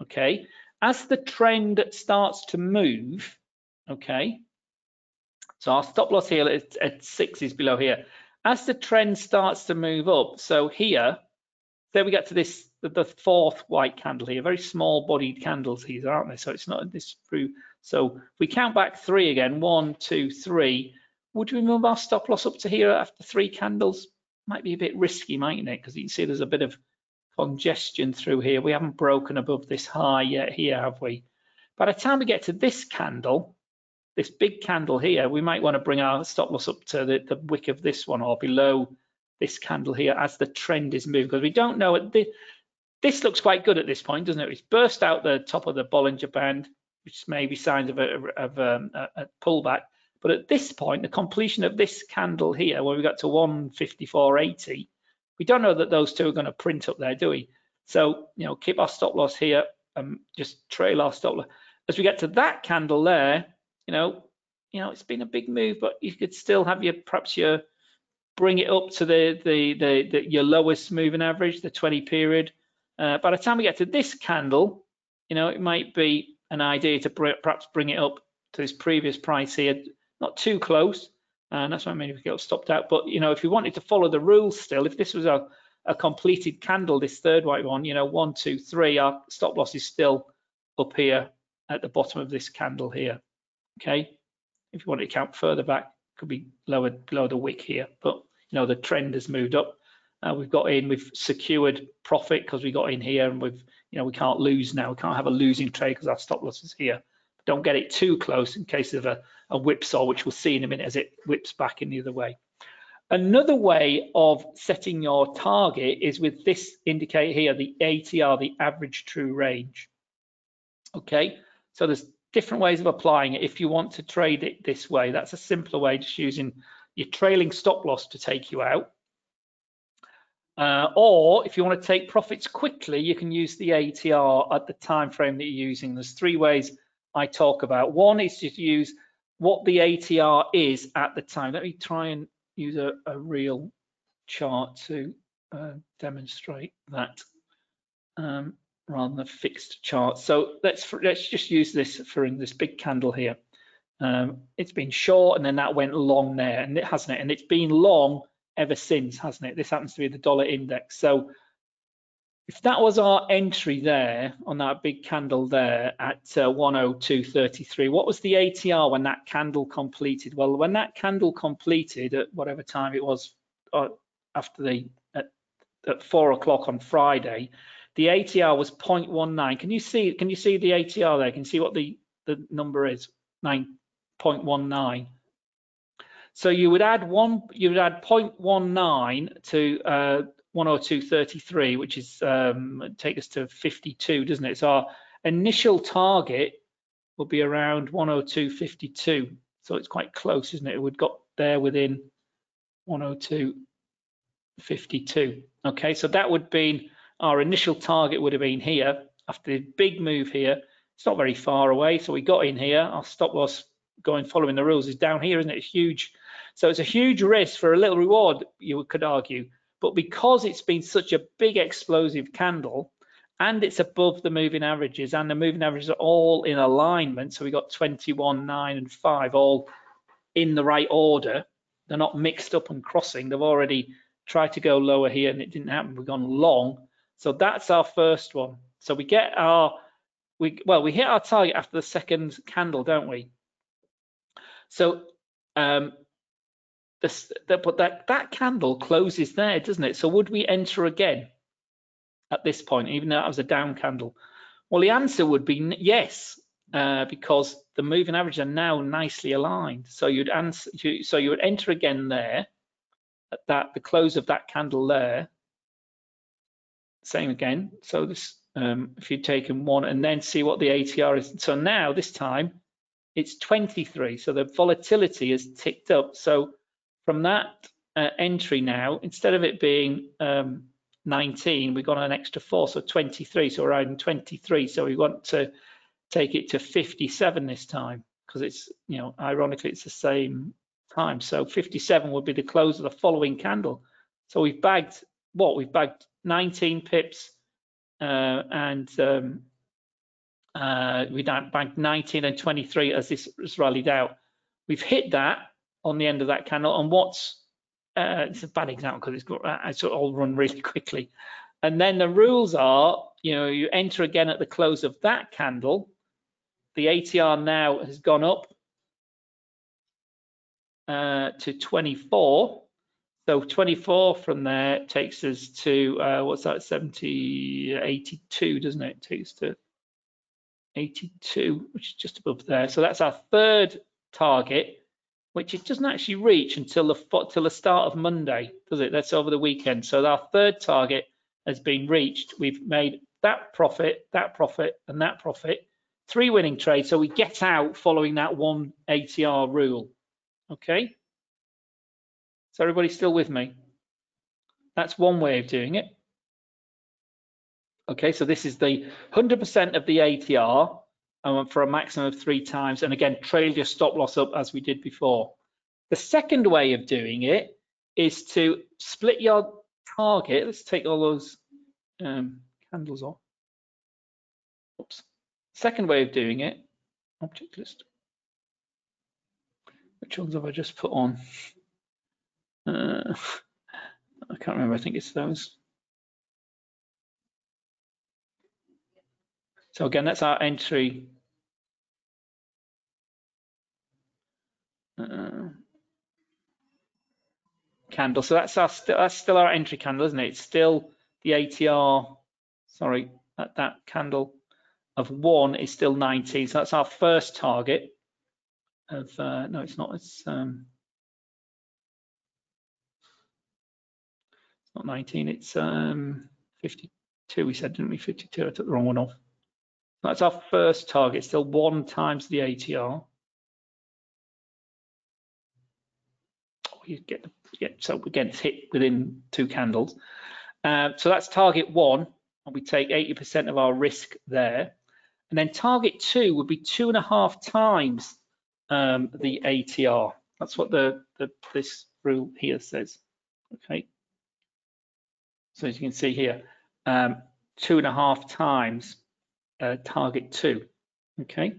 Okay, as the trend starts to move, okay, so our stop loss here at, at six is below here. As the trend starts to move up, so here, there we get to this the, fourth white candle here, very small bodied candles these, aren't they? So it's not this through. So we count back three again, one, two, three, would we move our stop loss up to here after three candles? Might be a bit risky, mightn't it? Because you can see there's a bit of congestion through here. We haven't broken above this high yet here, have we? By the time we get to this candle, this big candle here, we might want to bring our stop loss up to the, the wick of this one or below this candle here as the trend is moving because we don't know at the, this looks quite good at this point, doesn't it? It's burst out the top of the Bollinger Band, which may be signs of a, of um, a, a pullback. But at this point, the completion of this candle here, where we got to 154.80, we don't know that those two are going to print up there, do we? So, you know, keep our stop loss here and just trail our stop loss. As we get to that candle there, you know, you know, it's been a big move, but you could still have your perhaps your bring it up to the the the, the your lowest moving average, the 20 period. Uh, by the time we get to this candle, you know, it might be an idea to perhaps bring it up to this previous price here, not too close, and that's why many people stopped out. But you know, if you wanted to follow the rules still, if this was a, a completed candle, this third white one, you know, one, two, three, our stop loss is still up here at the bottom of this candle here. Okay, if you want to count further back, could be lower below the wick here, but you know the trend has moved up. Uh, we've got in, we've secured profit because we got in here, and we've you know we can't lose now. We can't have a losing trade because our stop loss is here. But don't get it too close in case of a, a whipsaw, which we'll see in a minute as it whips back in the other way. Another way of setting your target is with this indicator here, the ATR, the average true range. Okay, so there's different ways of applying it. If you want to trade it this way, that's a simpler way, just using your trailing stop loss to take you out. Uh, or if you want to take profits quickly, you can use the ATR at the time frame that you're using. There's three ways I talk about. One is to use what the ATR is at the time. Let me try and use a, a real chart to uh, demonstrate that. Um, rather than a fixed chart. So let's let's just use this for in this big candle here. Um, it's been short and then that went long there, and it hasn't it? And it's been long ever since, hasn't it? This happens to be the dollar index. So if that was our entry there on that big candle there at uh, 102.33, what was the ATR when that candle completed? Well, when that candle completed at whatever time it was uh, after the at, at four o'clock on Friday, the ATR was 0.19. Can you see? Can you see the ATR there? Can you see what the the number is? 9.19. So you would add one. You would add 0.19 to uh, 102.33, which is um, take us to 52, doesn't it? So our initial target will be around 102.52. So it's quite close, isn't it? It would got there within 102.52. Okay, so that would be our initial target would have been here after the big move here. It's not very far away, so we got in here. Our stop loss going following the rules is down here, isn't it? It's huge. So it's a huge risk for a little reward, you could argue. But because it's been such a big explosive candle and it's above the moving averages and the moving averages are all in alignment, so we got 21, 9 and 5 all in the right order. They're not mixed up and crossing. They've already tried to go lower here and it didn't happen. We've gone long so that's our first one. So we get our, we well, we hit our target after the second candle, don't we? So um, this, that, but that, that candle closes there, doesn't it? So would we enter again at this point, even though that was a down candle? Well, the answer would be yes, uh, because the moving averages are now nicely aligned. So you'd answer, so you would enter again there at that the close of that candle there, same again. So this, um, if you'd taken one and then see what the ATR is. So now this time it's 23. So the volatility has ticked up. So from that uh, entry now, instead of it being um, 19, we've got an extra four, so 23. So we're adding 23. So we want to take it to 57 this time because it's, you know, ironically, it's the same time. So 57 would be the close of the following candle. So we've bagged what? We've bagged 19 pips uh, and um, uh, we banked 19 and 23 as this was rallied out. We've hit that on the end of that candle and what's uh, it's a bad example because it's got uh, it's all run really quickly. And then the rules are, you know, you enter again at the close of that candle. The ATR now has gone up uh, to 24. So 24 from there takes us to, uh, what's that, 70, 82, doesn't it? Takes to 82, which is just above there. So that's our third target, which it doesn't actually reach until the, till the start of Monday, does it? That's over the weekend. So our third target has been reached. We've made that profit, that profit, and that profit. Three winning trades. So we get out following that one ATR rule. Okay. Is everybody still with me? That's one way of doing it. Okay, so this is the 100% of the ATR um, for a maximum of three times. And again, trail your stop loss up as we did before. The second way of doing it is to split your target. Let's take all those um, candles off. Oops. Second way of doing it, object list. Which ones have I just put on? Uh, I can't remember, I think it's those. So again, that's our entry. Uh, candle. So that's our that's still our entry candle, isn't it? It's still the ATR. Sorry, that that candle of one is still 19. So that's our first target of uh, no, it's not. It's um, not 19. It's um 52. We said, didn't we? 52. I took the wrong one off. That's our first target, still one times the ATR. Oh, you get, get so again, it's hit within two candles. Uh, so that's target one, and we take 80% of our risk there. And then target two would be two and a half times um, the ATR. That's what the, the this rule here says. Okay. So as you can see here, um, two and a half times uh, target two. Okay.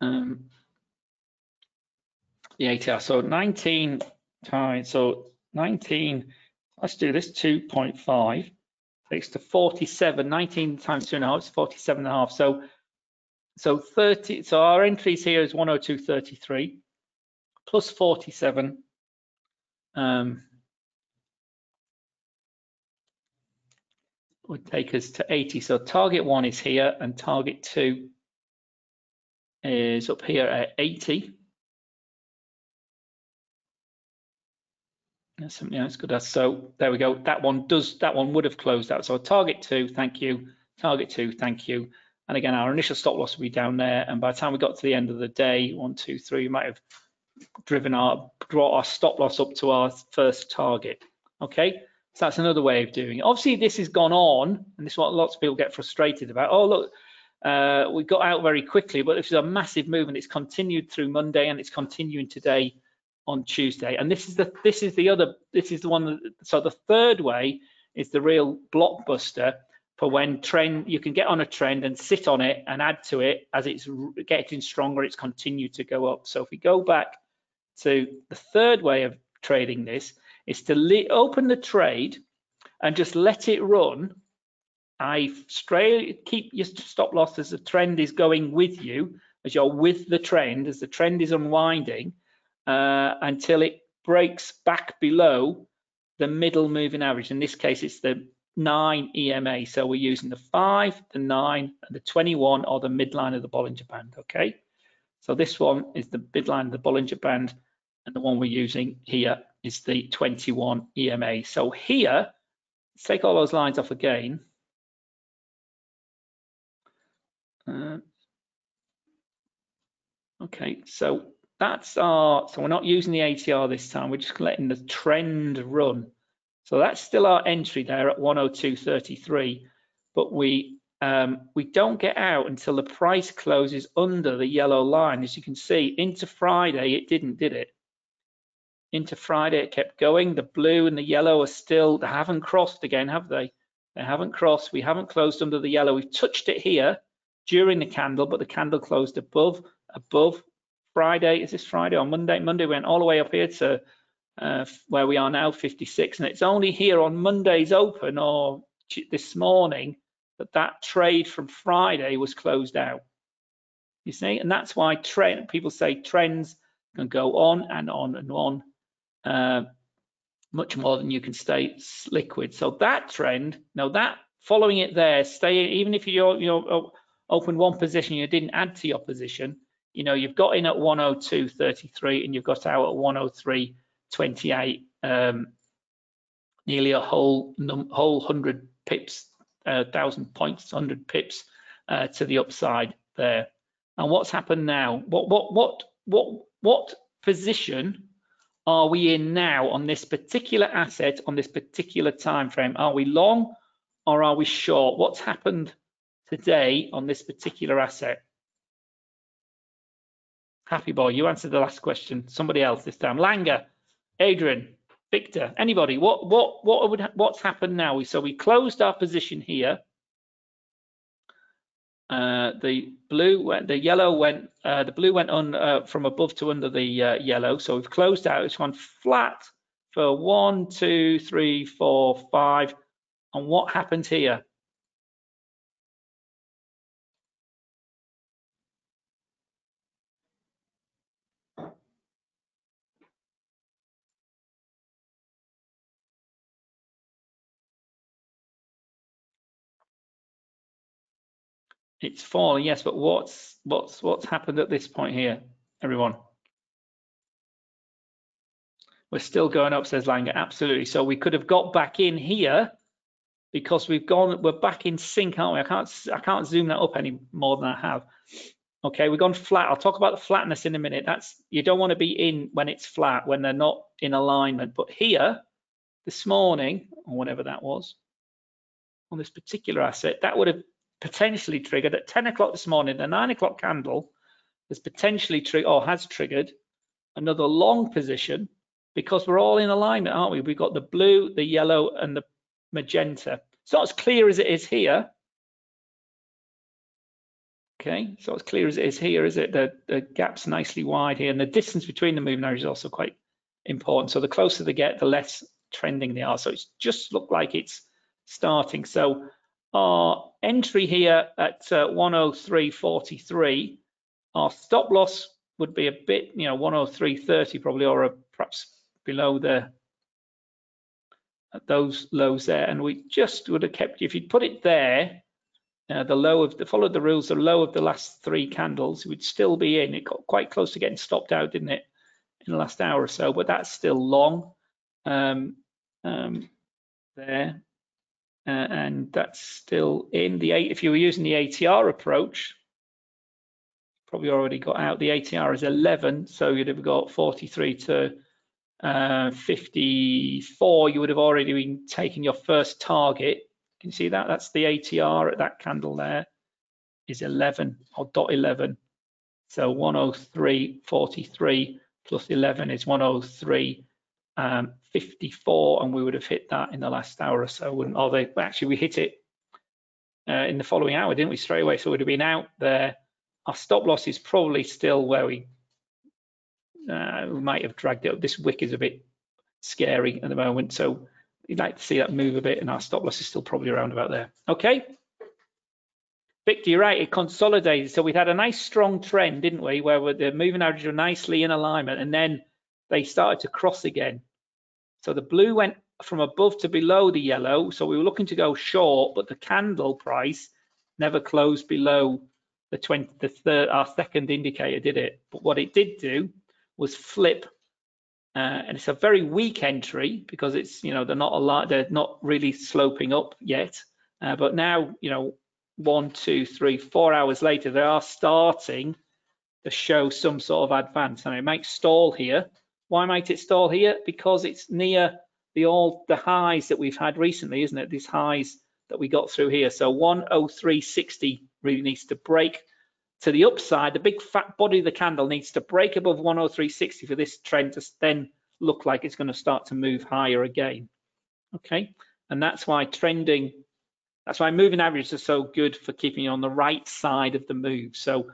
Um, the ATR. So 19 times, so 19, let's do this 2.5 takes to 47. 19 times two and a half is 47 and a half. So, so 30, so our entries here is 102.33 plus 47. Um, would take us to 80. So target one is here and target two is up here at 80. That's something else good. So there we go. That one does, that one would have closed out. So target two, thank you. Target two, thank you. And again, our initial stop loss will be down there. And by the time we got to the end of the day, one, two, three, we might have driven our, brought our stop loss up to our first target. Okay. So that's another way of doing it. Obviously, this has gone on, and this is what lots of people get frustrated about. Oh, look, uh, we got out very quickly, but this is a massive movement. It's continued through Monday, and it's continuing today on Tuesday. And this is the this is the other this is the one. That, so the third way is the real blockbuster for when trend you can get on a trend and sit on it and add to it as it's getting stronger. It's continued to go up. So if we go back to the third way of trading this is to open the trade and just let it run. I straight keep your stop loss as the trend is going with you, as you're with the trend, as the trend is unwinding, uh, until it breaks back below the middle moving average. In this case, it's the 9 EMA. So we're using the 5, the 9, and the 21 or the midline of the Bollinger Band, okay? So this one is the midline of the Bollinger Band, and the one we're using here is the 21 EMA. So here, let's take all those lines off again. Uh, okay, so that's our, so we're not using the ATR this time, we're just letting the trend run. So that's still our entry there at 102.33, but we um, we don't get out until the price closes under the yellow line. As you can see, into Friday, it didn't, did it? into Friday. It kept going. The blue and the yellow are still, they haven't crossed again, have they? They haven't crossed. We haven't closed under the yellow. We've touched it here during the candle, but the candle closed above, above Friday. Is this Friday or Monday? Monday went all the way up here to uh, where we are now, 56, and it's only here on Monday's open or this morning that that trade from Friday was closed out. You see, and that's why trend people say trends can go on and on and on, uh, much more than you can stay liquid. So that trend, now that following it there, stay even if you're you know open one position, you didn't add to your position. You know, you've got in at 102.33 and you've got out at 103.28, um, nearly a whole whole hundred pips, uh, thousand points, hundred pips uh, to the upside there. And what's happened now? What what what what what position are we in now on this particular asset on this particular time frame? Are we long or are we short? What's happened today on this particular asset? Happy boy, you answered the last question. Somebody else this time. Langer, Adrian, Victor, anybody? What what what would what's happened now? So we closed our position here. Uh, the blue went, the yellow went, uh, the blue went on uh, from above to under the uh, yellow. So we've closed out. It's gone flat for one, two, three, four, five. And what happened here? It's falling, yes, but what's what's what's happened at this point here, everyone? We're still going up, says Langer. Absolutely. So we could have got back in here because we've gone, we're back in sync, aren't we? I can't I can't zoom that up any more than I have. Okay, we've gone flat. I'll talk about the flatness in a minute. That's you don't want to be in when it's flat, when they're not in alignment. But here, this morning, or whatever that was, on this particular asset, that would have potentially triggered at 10 o'clock this morning, the nine o'clock candle has potentially triggered or has triggered another long position because we're all in alignment, aren't we? We've got the blue, the yellow, and the magenta. It's not as clear as it is here. Okay, so as clear as it is here, is it? The, the gap's nicely wide here, and the distance between the moving averages is also quite important. So the closer they get, the less trending they are. So it's just looked like it's starting. So our entry here at uh, 103.43, our stop loss would be a bit, you know, 103.30 probably, or a, perhaps below the those lows there. And we just would have kept, if you'd put it there, uh, the low of the followed the rules, the low of the last three candles would still be in. It got quite close to getting stopped out, didn't it, in the last hour or so? But that's still long um, um, there uh, and that's still in the eight. If you were using the ATR approach, probably already got out. The ATR is 11, so you'd have got 43 to uh, 54. You would have already been taking your first target. Can you see that? That's the ATR at that candle there is 11 or dot 11. So 103.43 plus 11 is 103 um, 54 and we would have hit that in the last hour or so wouldn't or they actually we hit it uh, in the following hour didn't we straight away so we'd have been out there our stop loss is probably still where we uh, we might have dragged it up this wick is a bit scary at the moment so you'd like to see that move a bit and our stop loss is still probably around about there okay Victor, you're right, it consolidated. So we've had a nice strong trend, didn't we, where the moving averages were nicely in alignment and then they started to cross again. So the blue went from above to below the yellow. So we were looking to go short, but the candle price never closed below the 20, the third, our second indicator, did it? But what it did do was flip, uh, and it's a very weak entry because it's, you know, they're not a lot, they're not really sloping up yet. Uh, but now, you know, one, two, three, four hours later, they are starting to show some sort of advance, and it might stall here why might it stall here? Because it's near the all the highs that we've had recently, isn't it? These highs that we got through here. So 103.60 really needs to break to the upside. The big fat body of the candle needs to break above 103.60 for this trend to then look like it's going to start to move higher again. Okay, and that's why trending, that's why moving averages are so good for keeping you on the right side of the move. So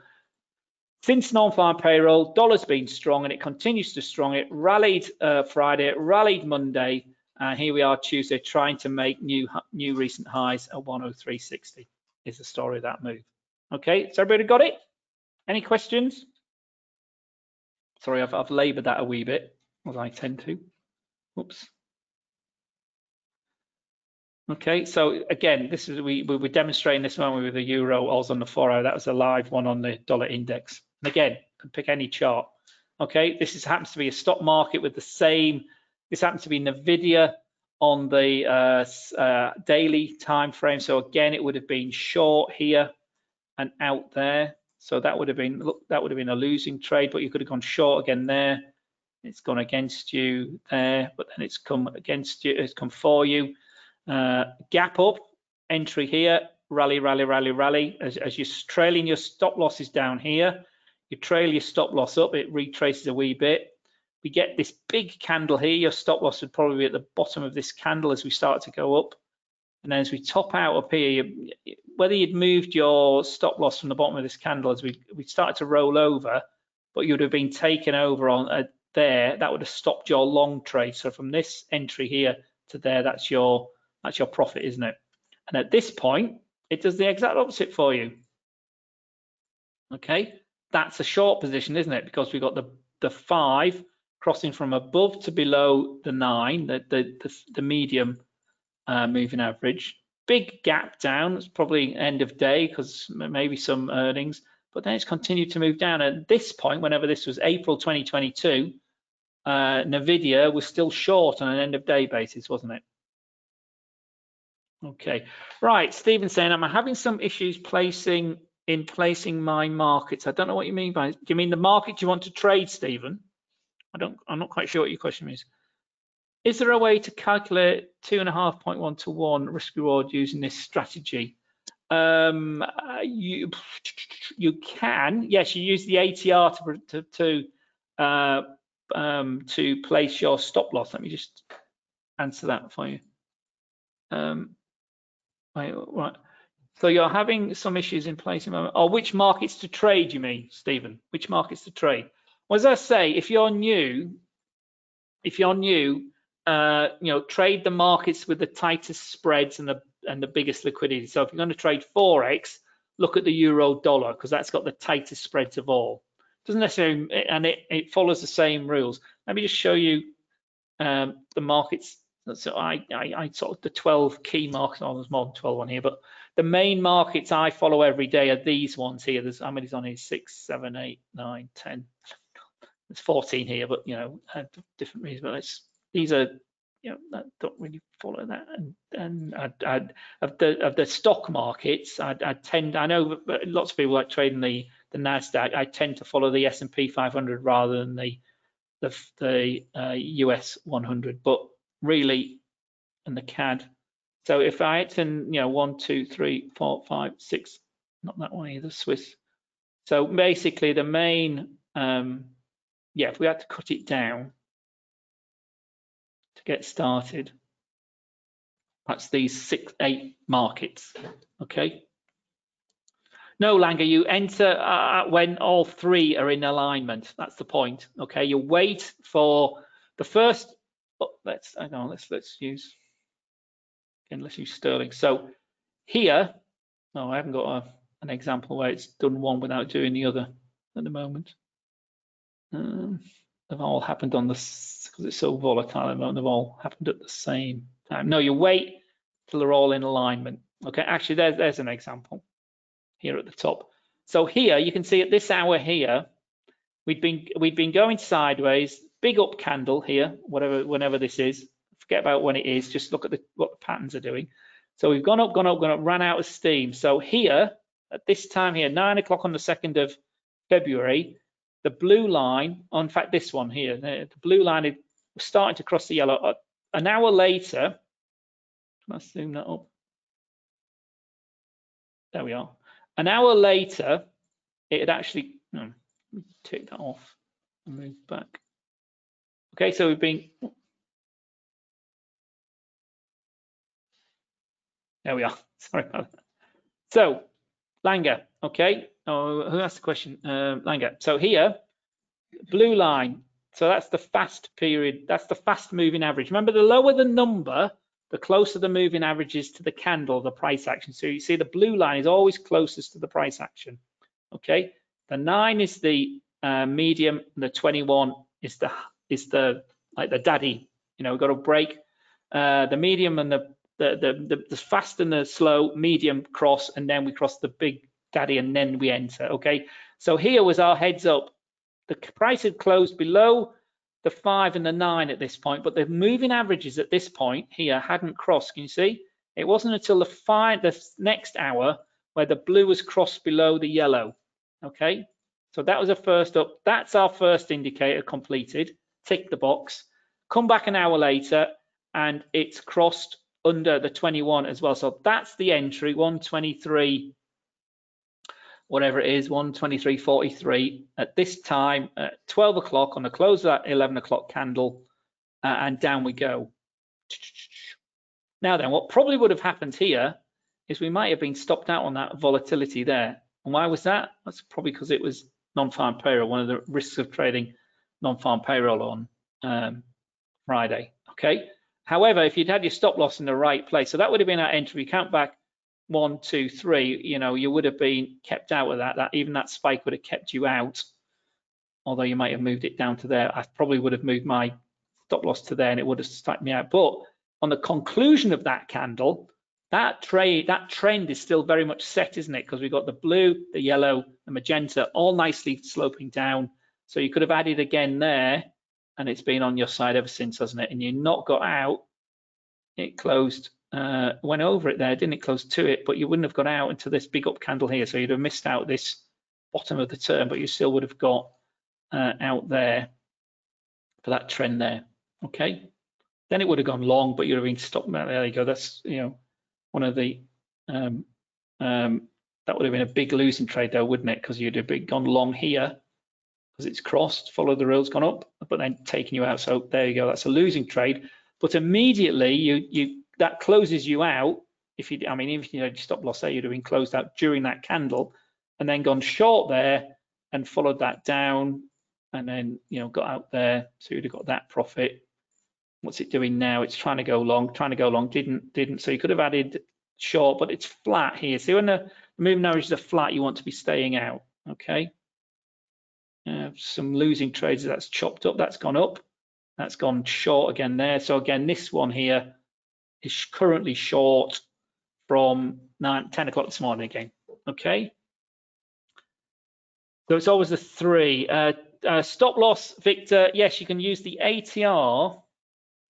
Since non-farm payroll, dollar's been strong and it continues to strong. It rallied uh, Friday, it rallied Monday, and here we are Tuesday trying to make new new recent highs at 103.60 is the story of that move. Okay, so everybody got it? Any questions? Sorry, I've, I've labored that a wee bit, as I tend to. Oops. Okay, so again, this is we, we were demonstrating this one with the euro, Oz on the 4 hour. That was a live one on the dollar index. And again, pick any chart. Okay, this is, happens to be a stock market with the same. This happens to be Nvidia on the uh, uh, daily time frame. So again, it would have been short here and out there. So that would have been look, that would have been a losing trade, but you could have gone short again there. It's gone against you there, but then it's come against you. It's come for you. Uh, gap up, entry here, rally, rally, rally, rally. As, as you're trailing your stop losses down here, you trail your stop loss up, it retraces a wee bit. We get this big candle here. Your stop loss would probably be at the bottom of this candle as we start to go up. And then as we top out up here, you, whether you'd moved your stop loss from the bottom of this candle as we, we started to roll over, but you'd have been taken over on uh, there, that would have stopped your long trade. So from this entry here to there, that's your that's your profit, isn't it? And at this point, it does the exact opposite for you. Okay, that's a short position, isn't it? Because we've got the, the five crossing from above to below the nine, the, the, the, the medium uh, moving average. Big gap down, it's probably end of day because maybe some earnings, but then it's continued to move down. At this point, whenever this was April 2022, uh, Nvidia was still short on an end of day basis, wasn't it? Okay, right, Stephen saying, I'm having some issues placing in placing my markets. I don't know what you mean by, do you mean the market you want to trade, Stephen? I don't, I'm not quite sure what your question is. Is there a way to calculate two and a half point one to one risk reward using this strategy? Um, you you can, yes, you use the ATR to to to, uh, um, to place your stop loss. Let me just answer that for you. Um, right, right. So you're having some issues in placing, or oh, which markets to trade, you mean, Stephen? Which markets to trade? Well, as I say, if you're new, if you're new, uh, you know, trade the markets with the tightest spreads and the and the biggest liquidity. So if you're going to trade forex, look at the euro dollar because that's got the tightest spreads of all. Doesn't necessarily, and it, it follows the same rules. Let me just show you um, the markets. So I, I, I sort of the 12 key markets. Oh, there's more than 12 on here, but the main markets I follow every day are these ones here. There's how many's on here? Six, seven, eight, nine, ten. There's 14 here, but you know, different reasons. But it's these are you know that don't really follow that and and I'd, I'd, of the of the stock markets I, I tend I know lots of people like trading the the Nasdaq I tend to follow the S&P 500 rather than the the, the uh, US 100 but really and the CAD so if I had to you know one two three four five six not that one either Swiss so basically the main um yeah if we had to cut it down to get started. That's these six, eight markets, okay? No, Langer, you enter uh, when all three are in alignment. That's the point, okay? You wait for the first, oh, let's, I know, let's, let's use, again, let's use Sterling. So here, no, I haven't got a, an example where it's done one without doing the other at the moment. Um, they've all happened on the because it's so volatile and they've all happened at the same time. No, you wait till they're all in alignment. Okay, actually there's there's an example here at the top. So here you can see at this hour here, we'd been we'd been going sideways, big up candle here, whatever whenever this is. Forget about when it is, just look at the what the patterns are doing. So we've gone up, gone up, gone up, ran out of steam. So here, at this time here, nine o'clock on the 2nd of February, the blue line, oh, in fact, this one here, the, the blue line is starting to cross the yellow. Uh, an hour later, can I zoom that up? There we are. An hour later, it had actually, no, take that off and move back. Okay, so we've been, there we are, sorry about that. So Langer, okay. Oh, who asked the question? Uh, Langer. So here, blue line. So that's the fast period. That's the fast moving average. Remember, the lower the number, the closer the moving average is to the candle, the price action. So you see the blue line is always closest to the price action. Okay. The nine is the uh, medium, and the 21 is the is the like the daddy. You know, we've got to break. Uh, the medium and the the, the the the fast and the slow, medium cross, and then we cross the big daddy, and then we enter. Okay. So here was our heads up. The price had closed below the five and the nine at this point, but the moving averages at this point here hadn't crossed. Can you see? It wasn't until the five, the next hour where the blue was crossed below the yellow. Okay, so that was a first up. That's our first indicator completed. Tick the box. Come back an hour later and it's crossed under the 21 as well. So that's the entry 123 whatever it is, 123.43 at this time at 12 o'clock on the close of that 11 o'clock candle, uh, and down we go. Now then, what probably would have happened here is we might have been stopped out on that volatility there. And why was that? That's probably because it was non-farm payroll, one of the risks of trading non-farm payroll on um, Friday, okay? However, if you'd had your stop loss in the right place, so that would have been our entry. Count back one, two, three, you know, you would have been kept out of that. That even that spike would have kept you out. Although you might have moved it down to there, I probably would have moved my stop loss to there and it would have stuck me out. But on the conclusion of that candle, that trade, that trend is still very much set, isn't it? Because we've got the blue, the yellow, the magenta, all nicely sloping down. So you could have added again there, and it's been on your side ever since, hasn't it? And you not got out. It closed uh, went over it there, didn't it close to it, but you wouldn't have got out into this big up candle here. So you'd have missed out this bottom of the turn, but you still would have got uh, out there for that trend there. Okay. Then it would have gone long, but you'd have been stopped. There you go. That's, you know, one of the, um, um, that would have been a big losing trade though, wouldn't it? Because you'd have been gone long here because it's crossed, follow the rails, gone up, but then taking you out. So there you go. That's a losing trade. But immediately you you that closes you out. If you, I mean, even if you know stop loss there, you'd have been closed out during that candle, and then gone short there and followed that down, and then you know got out there, so you'd have got that profit. What's it doing now? It's trying to go long, trying to go long, didn't, didn't. So you could have added short, but it's flat here. So when the moving averages are flat, you want to be staying out. Okay. Uh, some losing trades that's chopped up. That's gone up. That's gone short again there. So again, this one here is currently short from 9, 10 o'clock this morning again. Okay. So it's always a three. Uh, uh, stop loss, Victor. Yes, you can use the ATR.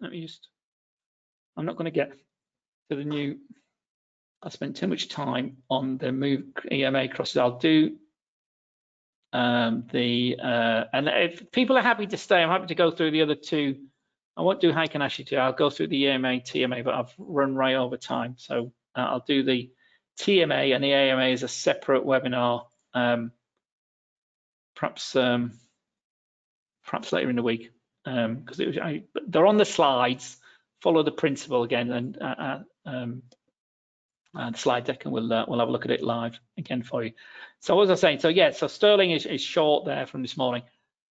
Let me just. I'm not going to get to the new. I spent too much time on the move EMA crosses. I'll do um, the uh, and if people are happy to stay, I'm happy to go through the other two I won't do Heikin Ashi today. I'll go through the EMA, TMA, but I've run right over time. So uh, I'll do the TMA and the AMA as a separate webinar, um, perhaps um, perhaps later in the week, because um, they're on the slides. Follow the principle again and uh, uh um, and slide deck, and we'll uh, we'll have a look at it live again for you. So was I saying? So yeah, so Sterling is, is short there from this morning.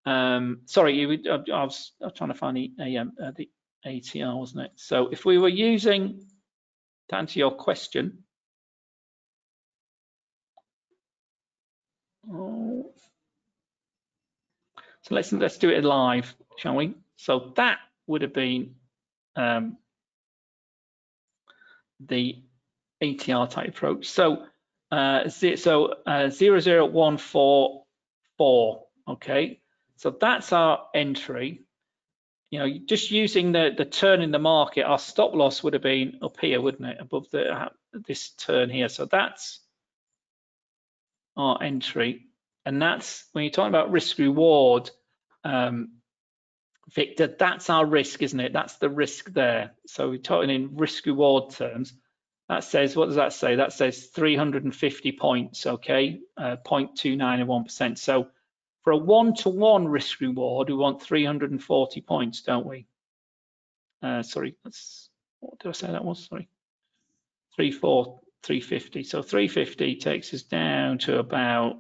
Um, sorry, you, I, I, was, I was trying to find the, AM, uh, the ATR, wasn't it? So if we were using, to answer your question, oh, so let's let's do it live, shall we? So that would have been um, the ATR type approach. So uh, so uh, 00144, okay. So that's our entry. You know, just using the, the turn in the market, our stop loss would have been up here, wouldn't it, above the uh, this turn here. So that's our entry. And that's, when you're talking about risk reward, um, Victor, that's our risk, isn't it? That's the risk there. So we're talking in risk reward terms. That says, what does that say? That says 350 points, okay, uh, 0.29 and 1%. So for a one-to-one risk reward, we want 340 points, don't we? Uh, sorry, that's what did I say that was? Sorry, three four 350. So 350 takes us down to about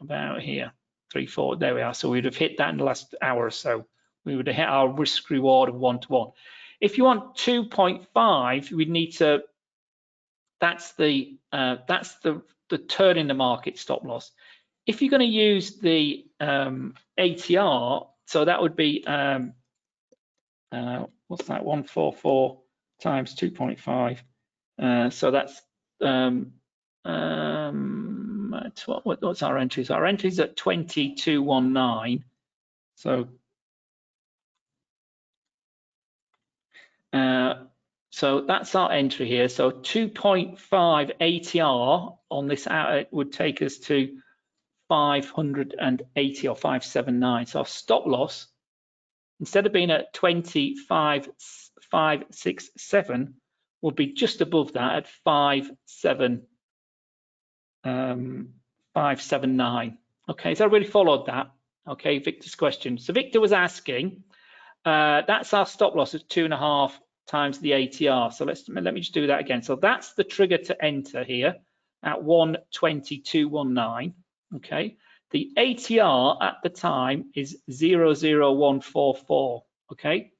about here, 340. There we are. So we'd have hit that in the last hour or so. We would have hit our risk reward of one to one. If you want 2.5, we'd need to. That's the uh, that's the the turn in the market stop loss. If you're going to use the um, ATR, so that would be um, uh, what's that? 144 times 2.5. Uh, so that's um, um, what, what's our entries? Our entries at 2219. So uh, so that's our entry here. So 2.5 ATR on this out would take us to 580 or 579. So our stop loss, instead of being at 25,567, would be just above that at 57, um, 579. Okay, so I really followed that. Okay, Victor's question. So Victor was asking, uh, that's our stop loss of two and a half times the ATR. So let's let me just do that again. So that's the trigger to enter here at 122.19. Okay, the ATR at the time is 00144. Okay,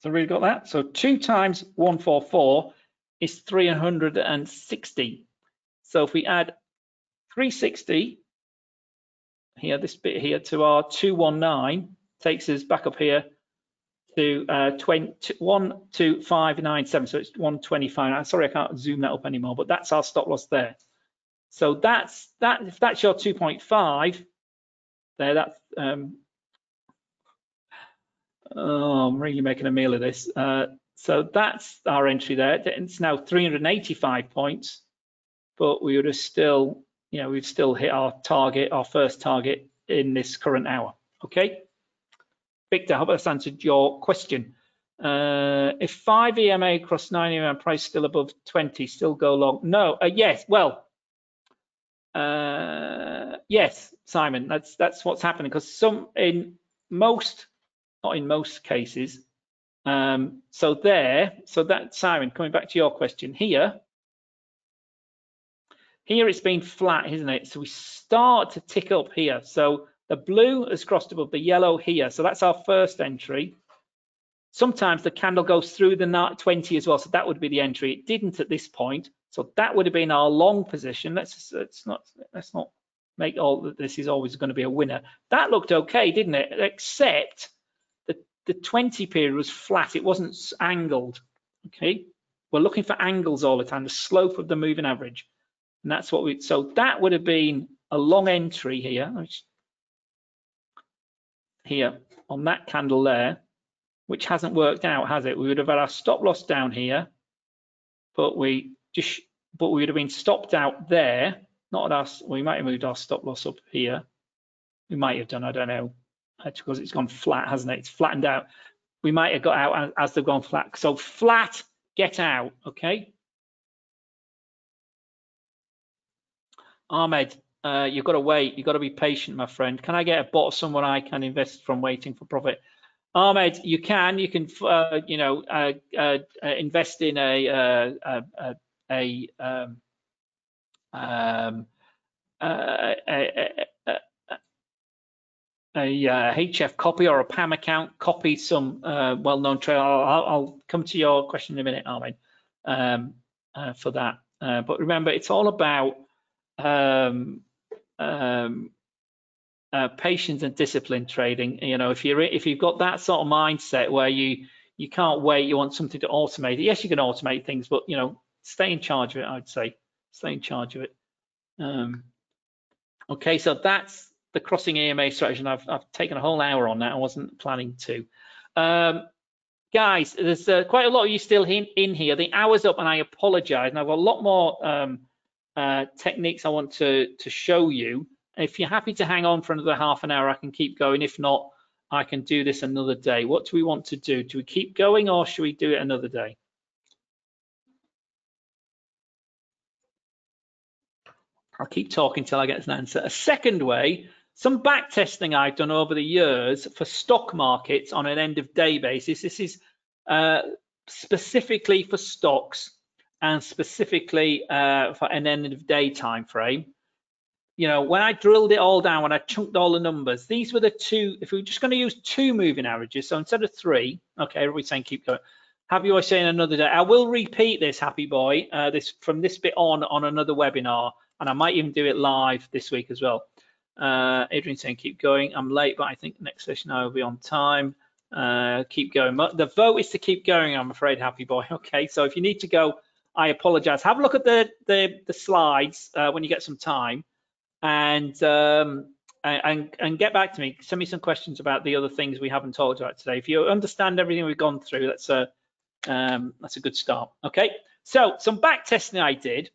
So we've got that. So two times 144 is 360. So if we add 360 here, this bit here to our 219, takes us back up here to uh, 20, 12597. So it's 125. Sorry, I can't zoom that up anymore, but that's our stop loss there. So that's that. If that's your 2.5, there, that's um, Oh, I'm really making a meal of this. Uh, so that's our entry there. It's now 385 points, but we would have still, you know, we've still hit our target, our first target in this current hour. Okay. Victor, I hope that's answered your question. Uh, if 5 EMA across 9 EMA price still above 20, still go long? No, uh, yes, well, uh, yes, Simon, that's that's what's happening because some in most not in most cases. Um, so there, so that, Simon, coming back to your question here, here it's been flat, isn't it? So we start to tick up here. So the blue has crossed above the yellow here. So that's our first entry. Sometimes the candle goes through the 20 as well. So that would be the entry. It didn't at this point. So that would have been our long position. Let's, let's not let's not make all that this is always going to be a winner. That looked okay, didn't it? Except the 20 period was flat, it wasn't angled, okay? We're looking for angles all the time, the slope of the moving average. And that's what we, so that would have been a long entry here, which, here on that candle there, which hasn't worked out, has it? We would have had our stop loss down here, but we just, but we would have been stopped out there, not at us, we might have moved our stop loss up here. We might have done, I don't know because it's gone flat, hasn't it? It's flattened out. We might have got out as they've gone flat. So flat, get out, okay? Ahmed, uh, you've got to wait. You've got to be patient, my friend. Can I get a bot someone I can invest from waiting for profit? Ahmed, you can. You can, uh, you know, uh, uh, uh invest in a uh, a, a, um, um, a, a, HF copy or a PAMM account, copy some well-known trail. I'll, I'll, come to your question in a minute, Ahmed, um, for that. But remember, it's all about um, um, uh, patience and discipline trading. You know, if you're if you've got that sort of mindset where you you can't wait, you want something to automate it. Yes, you can automate things, but you know, stay in charge of it. I'd say stay in charge of it. Um, okay, so that's the crossing EMA strategy, and I've, I've taken a whole hour on that. I wasn't planning to. Um, guys, there's uh, quite a lot of you still in, in, here. The hour's up, and I apologize. And I've got a lot more um, uh, techniques I want to, to show you. If you're happy to hang on for another half an hour, I can keep going. If not, I can do this another day. What do we want to do? Do we keep going or should we do it another day? I'll keep talking till I get an answer. A second way some back testing I've done over the years for stock markets on an end of day basis. This is uh, specifically for stocks and specifically uh, for an end of day time frame. You know, when I drilled it all down, when I chunked all the numbers, these were the two, if we are just going to use two moving averages, so instead of three, okay, everybody's saying keep going. Have you saying another day? I will repeat this, Happy Boy, uh, this from this bit on on another webinar, and I might even do it live this week as well. Uh, Adrian saying keep going. I'm late, but I think next session I will be on time. Uh, keep going. The vote is to keep going. I'm afraid, Happy Boy. Okay, so if you need to go, I apologize. Have a look at the the, the slides uh, when you get some time, and um, and and get back to me. Send me some questions about the other things we haven't talked about today. If you understand everything we've gone through, that's a um, that's a good start. Okay, so some back testing I did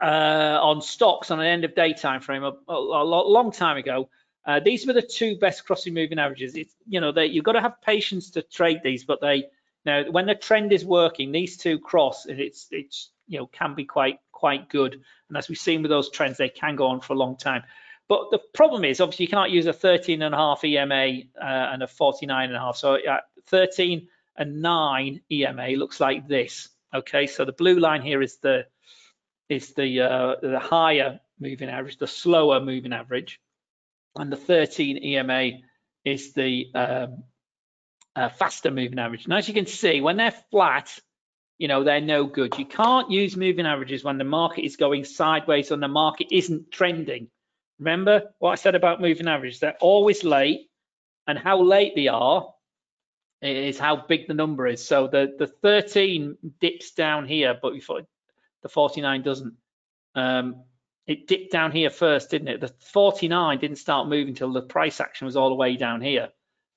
uh, on stocks on an end of day time frame a, a, a long time ago. Uh, these were the two best crossing moving averages. It's, you know, they, you've got to have patience to trade these, but they now when the trend is working, these two cross, and it's it's you know can be quite quite good. And as we've seen with those trends, they can go on for a long time. But the problem is, obviously, you cannot use a 13 and a half EMA uh, and a 49 and a half. So uh, 13 and 9 EMA looks like this. Okay, so the blue line here is the is the uh, the higher moving average, the slower moving average, and the 13 EMA is the um, uh, faster moving average. And as you can see, when they're flat, you know they're no good. You can't use moving averages when the market is going sideways and the market isn't trending. Remember what I said about moving averages? They're always late, and how late they are is how big the number is. So the the 13 dips down here, but before the 49 doesn't. Um, it dipped down here first, didn't it? The 49 didn't start moving till the price action was all the way down here.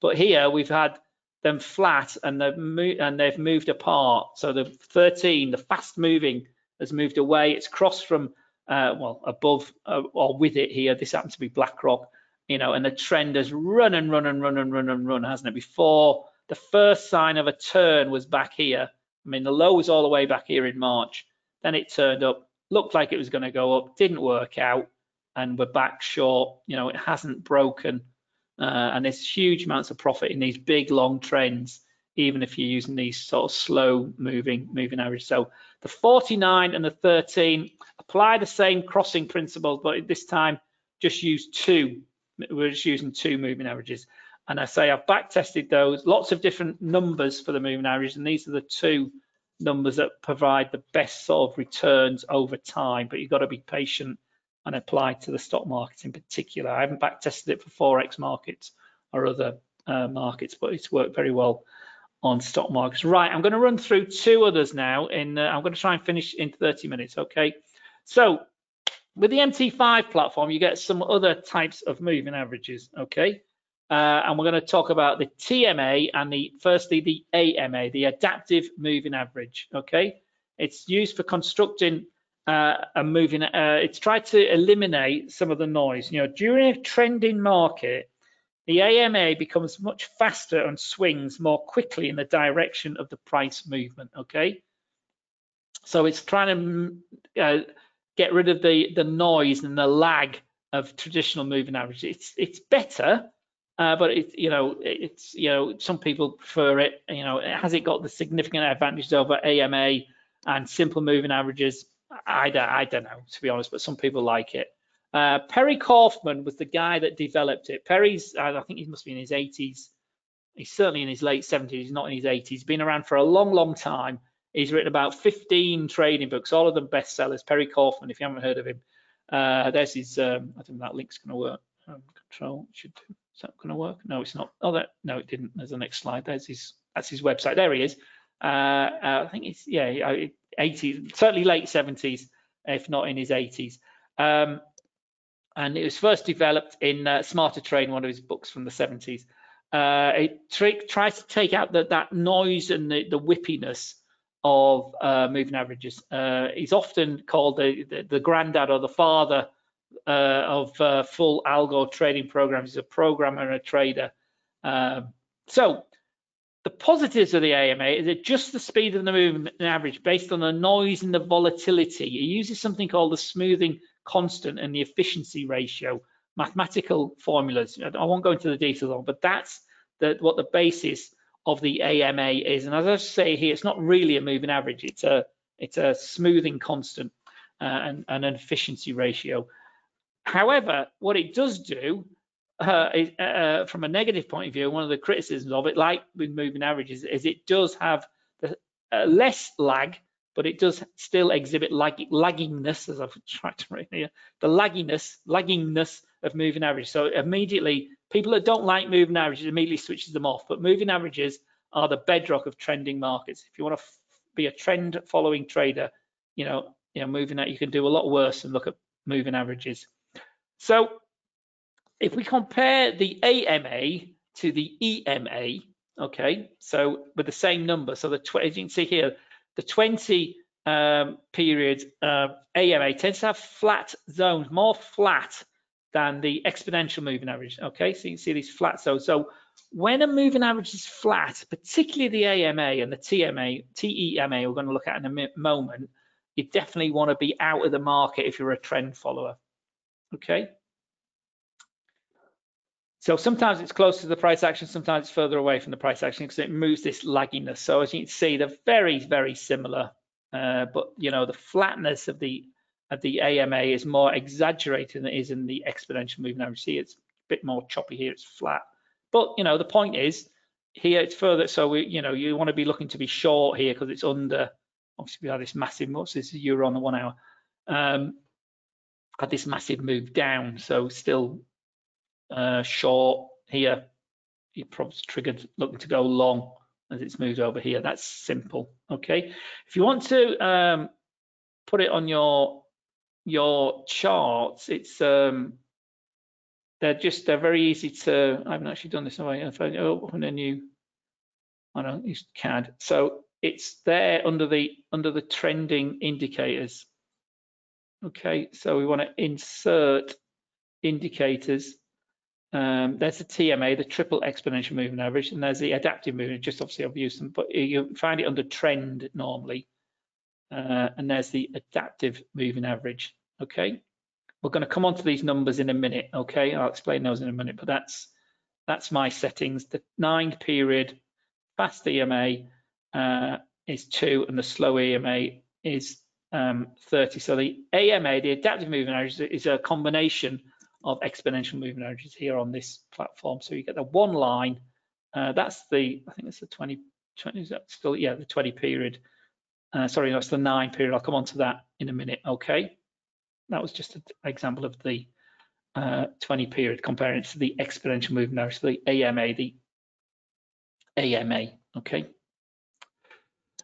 But here we've had them flat and they've moved and they've moved apart. So the 13, the fast moving, has moved away. It's crossed from uh, well above uh, or with it here. This happens to be BlackRock, you know, and the trend has run and run and run and run and run, hasn't it? Before the first sign of a turn was back here. I mean, the low was all the way back here in March. Then it turned up, looked like it was going to go up, didn't work out, and we're back short. You know, it hasn't broken, uh, and there's huge amounts of profit in these big long trends, even if you're using these sort of slow moving moving average. So the 49 and the 13 apply the same crossing principles, but this time just use two. We're just using two moving averages. And I say I've back tested those, lots of different numbers for the moving averages, and these are the two numbers that provide the best sort of returns over time, but you've got to be patient and apply to the stock market in particular. I haven't back tested it for Forex markets or other uh, markets, but it's worked very well on stock markets. Right, I'm going to run through two others now. In uh, I'm going to try and finish in 30 minutes. Okay, so with the MT5 platform, you get some other types of moving averages. Okay, uh, and we're going to talk about the TMA and the firstly the AMA, the adaptive moving average. Okay, it's used for constructing uh, a moving. Uh, it's tried to eliminate some of the noise. You know, during a trending market, the AMA becomes much faster and swings more quickly in the direction of the price movement. Okay, so it's trying to uh, get rid of the the noise and the lag of traditional moving averages. It's it's better uh, but it, you know, it's you know, some people prefer it. You know, has it got the significant advantages over AMA and simple moving averages? I, I don't know, to be honest, but some people like it. Uh, Perry Kaufman was the guy that developed it. Perry's, I think he must be in his 80s. He's certainly in his late 70s. He's not in his 80s. He's been around for a long, long time. He's written about 15 trading books, all of them bestsellers. Perry Kaufman, if you haven't heard of him, uh, there's his. Um, I think that link's going to work. Um, control should. Is that going to work? No, it's not. Oh, that no, it didn't. There's the next slide. There's his. That's his website. There he is. Uh, uh, I think it's yeah, 80s, certainly late 70s, if not in his 80s. Um, and it was first developed in uh, Smarter Trading, one of his books from the 70s. Uh, it tries to take out the, that noise and the, the whippiness of uh, moving averages. Uh, he's often called the, the, the granddad or the father uh, of uh, full algo trading programs. He's a programmer and a trader. Um, so the positives of the AMA is adjust the speed of the movement average based on the noise and the volatility. It uses something called the smoothing constant and the efficiency ratio mathematical formulas. I won't go into the details of, but that's the, what the basis of the AMA is. And as I say here, it's not really a moving average. It's a it's a smoothing constant uh, and, and, an efficiency ratio. However, what it does do uh, uh, from a negative point of view, one of the criticisms of it, like with moving averages, is it does have the, uh, less lag, but it does still exhibit lag, laggingness, as I've tried to write here, the lagginess, laggingness of moving averages. So immediately, people that don't like moving averages immediately switches them off, but moving averages are the bedrock of trending markets. If you want to be a trend following trader, you know, you know, moving that you can do a lot worse than look at moving averages. So if we compare the AMA to the EMA, okay, so with the same number, so the as you can see here, the 20 um, period uh, AMA tends to have flat zones, more flat than the exponential moving average. Okay, so you can see these flat zones. So when a moving average is flat, particularly the AMA and the TMA, TEMA, we're going to look at in a moment, you definitely want to be out of the market if you're a trend follower. Okay. So sometimes it's closer to the price action, sometimes it's further away from the price action because it moves this lagginess. So as you can see, they're very, very similar. Uh, but you know, the flatness of the of the AMA is more exaggerated than it is in the exponential moving average. See, it's a bit more choppy here, it's flat. But you know, the point is here it's further. So we, you know, you want to be looking to be short here because it's under. Obviously, we have this massive. What's this? Euro on the one hour. Um, had this massive move down, so still uh, short here. You probably triggered looking to go long as it's moved over here. That's simple. Okay. If you want to um, put it on your your charts, it's um, they're just they're very easy to. I haven't actually done this. If I open a new, I don't use CAD. So it's there under the under the trending indicators. Okay, so we want to insert indicators. Um, there's the TMA, the triple exponential moving average, and there's the adaptive movement. Just obviously I've used them, but you find it under trend normally. Uh, and there's the adaptive moving average. Okay, we're going to come on to these numbers in a minute. Okay, I'll explain those in a minute, but that's that's my settings. The nine period fast EMA uh, is two, and the slow EMA is um, 30. So the AMA, the adaptive moving average, is a combination of exponential moving averages here on this platform. So you get the one line. Uh, that's the, I think it's the 20, 20, is that still, yeah, the 20 period. Uh, sorry, that's the nine period. I'll come on to that in a minute. Okay. That was just an example of the uh, 20 period comparing it to the exponential moving average, so the AMA, the AMA. Okay.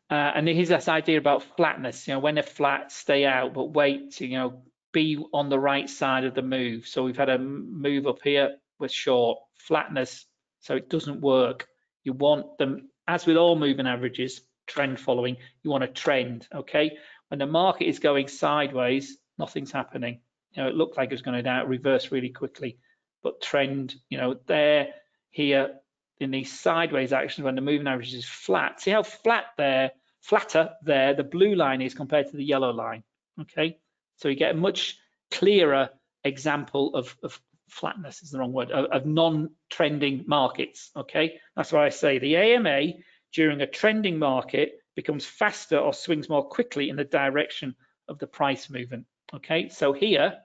Uh, and here's this idea about flatness. You know, when they're flat, stay out, but wait to, you know, be on the right side of the move. So we've had a move up here with short flatness, so it doesn't work. You want them, as with all moving averages, trend following, you want a trend, okay? When the market is going sideways, nothing's happening. You know, it looked like it was going to reverse really quickly, but trend, you know, there, here, in these sideways actions when the moving average is flat. See how flat there flatter there the blue line is compared to the yellow line. Okay, so you get a much clearer example of, of flatness is the wrong word of, of non-trending markets. Okay, that's why I say the AMA during a trending market becomes faster or swings more quickly in the direction of the price movement. Okay, so here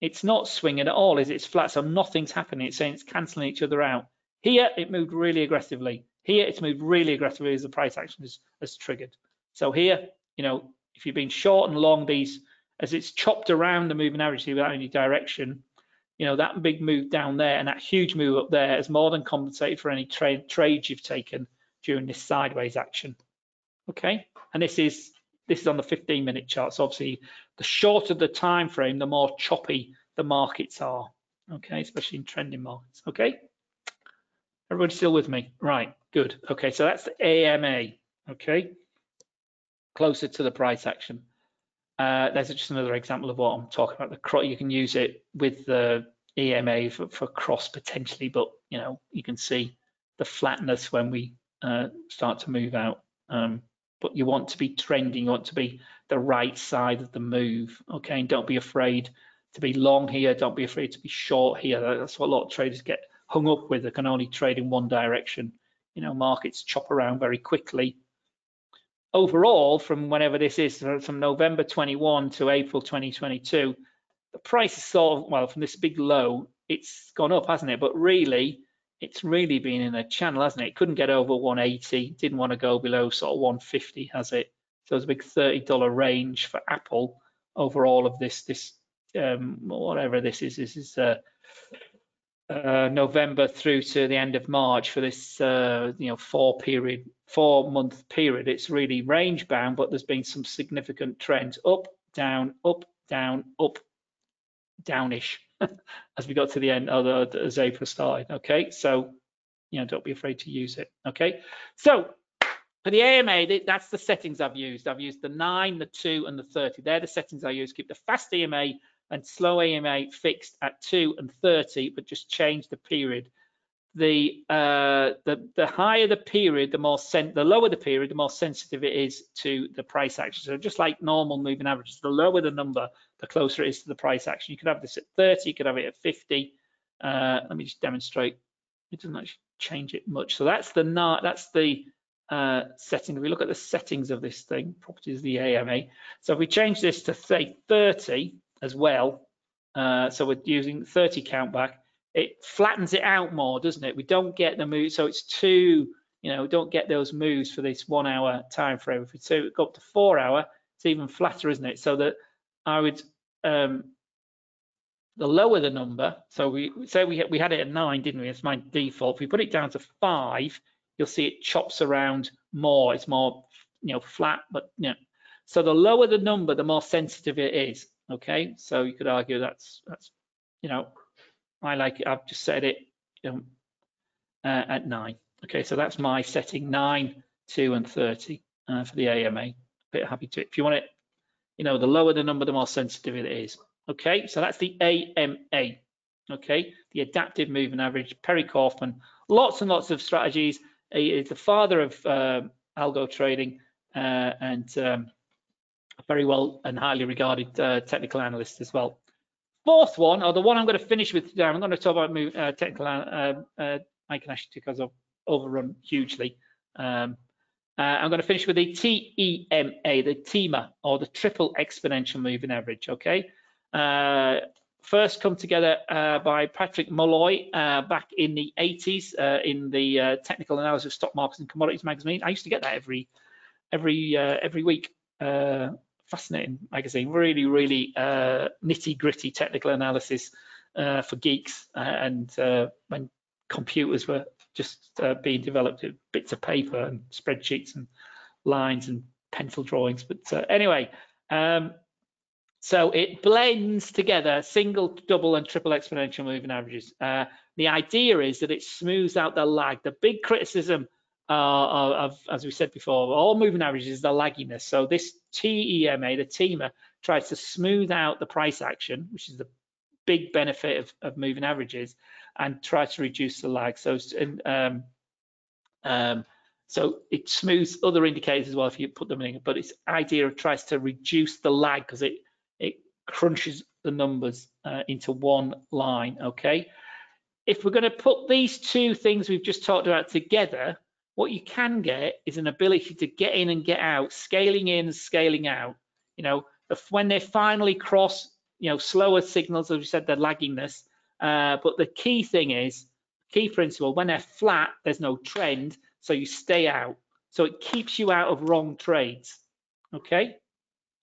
it's not swinging at all, is it? It's flat, so nothing's happening. It's saying it's cancelling each other out. Here it moved really aggressively. Here, it's moved really aggressively as the price action is, triggered. So here, you know, if you've been short and long these, as it's chopped around the moving average without any direction, you know, that big move down there and that huge move up there has more than compensated for any trade trades you've taken during this sideways action. Okay, and this is this is on the 15 minute chart. So obviously, the shorter the time frame, the more choppy the markets are. Okay, especially in trending markets. Okay. Everybody still with me? Right, good. Okay, so that's the AMA, okay? Closer to the price action. Uh, there's just another example of what I'm talking about. The you can use it with the EMA for, for, cross potentially, but you know, you can see the flatness when we uh, start to move out. Um, but you want to be trending, you want to be the right side of the move, okay? And don't be afraid to be long here. Don't be afraid to be short here. That's what a lot of traders get hung up with. They can only trade in one direction. You know, markets chop around very quickly. Overall, from whenever this is, from November 21 to April 2022, the price is sort of, well, from this big low, it's gone up, hasn't it? But really, it's really been in a channel, hasn't it? It couldn't get over 180, didn't want to go below sort of 150, has it? So it's a big $30 range for Apple over all of this, this um, whatever this is. This is uh, uh, November through to the end of March for this, uh, you know, four period, four month period. It's really range bound, but there's been some significant trends up, down, up, down, up, downish as we got to the end of the, as April started. Okay, so you know, don't be afraid to use it. Okay, so for the AMA, that's the settings I've used. I've used the 9, the 2, and the 30. They're the settings I use. Keep the fast AMA and slow AMA fixed at 2 and 30, but just change the period. The uh, the the higher the period, the more sen the lower the period, the more sensitive it is to the price action. So just like normal moving averages, the lower the number, the closer it is to the price action. You could have this at 30, you could have it at 50. Uh, let me just demonstrate. It doesn't actually change it much. So that's the that's the uh, setting. If we look at the settings of this thing, properties of the AMA. So if we change this to say 30 as well, uh, so we're using 30 count back, it flattens it out more, doesn't it? We don't get the move, so it's too, you know, we don't get those moves for this one hour time frame. If we so go up to four hour, it's even flatter, isn't it? So that I would, um, the lower the number, so we say we we had it at nine, didn't we? It's my default. If we put it down to five, you'll see it chops around more. It's more, you know, flat, but you know. So the lower the number, the more sensitive it is. Okay, so you could argue that's that's, you know, I like it. I've just set it you know, uh, at nine. Okay, so that's my setting nine, two, and 30 uh, for the AMA. A bit happy to. If you want it, you know, the lower the number, the more sensitive it is. Okay, so that's the AMA. Okay, the adaptive moving average. Perry Kaufman. Lots and lots of strategies. He is the father of uh, algo trading uh, and um, very well and highly regarded uh, technical analyst as well. Fourth one, or the one I'm going to finish with today, I'm going to talk about uh, technical. Uh, uh, because I've overrun hugely. Um, uh, I'm going to finish with the TEMA, the TEMA, or the triple exponential moving average. Okay. Uh, first come together uh, by Patrick Mulloy uh, back in the 80s uh, in the uh, technical analysis of stock markets and commodities magazine. I used to get that every every every week fascinating magazine, really, really uh, nitty gritty technical analysis uh, for geeks. Uh, and uh, when computers were just uh, being developed, bits of paper and spreadsheets and lines and pencil drawings. But anyway, um, so it blends together single, double, and triple exponential moving averages. Uh, the idea is that it smooths out the lag. The big criticism uh, of, as we said before, all moving averages the lagginess. So this TEMA, the TEMA, tries to smooth out the price action, which is the big benefit of, of moving averages, and try to reduce the lag. So, um, um, so it smooths other indicators as well if you put them in, but its idea tries to reduce the lag because it it crunches the numbers uh, into one line. Okay. If we're going to put these two things we've just talked about together, what you can get is an ability to get in and get out, scaling in, scaling out. You know, when they finally cross, you know, slower signals, as we said, the laggingness. Uh, but the key thing is, key principle, when they're flat, there's no trend, so you stay out. So it keeps you out of wrong trades. Okay,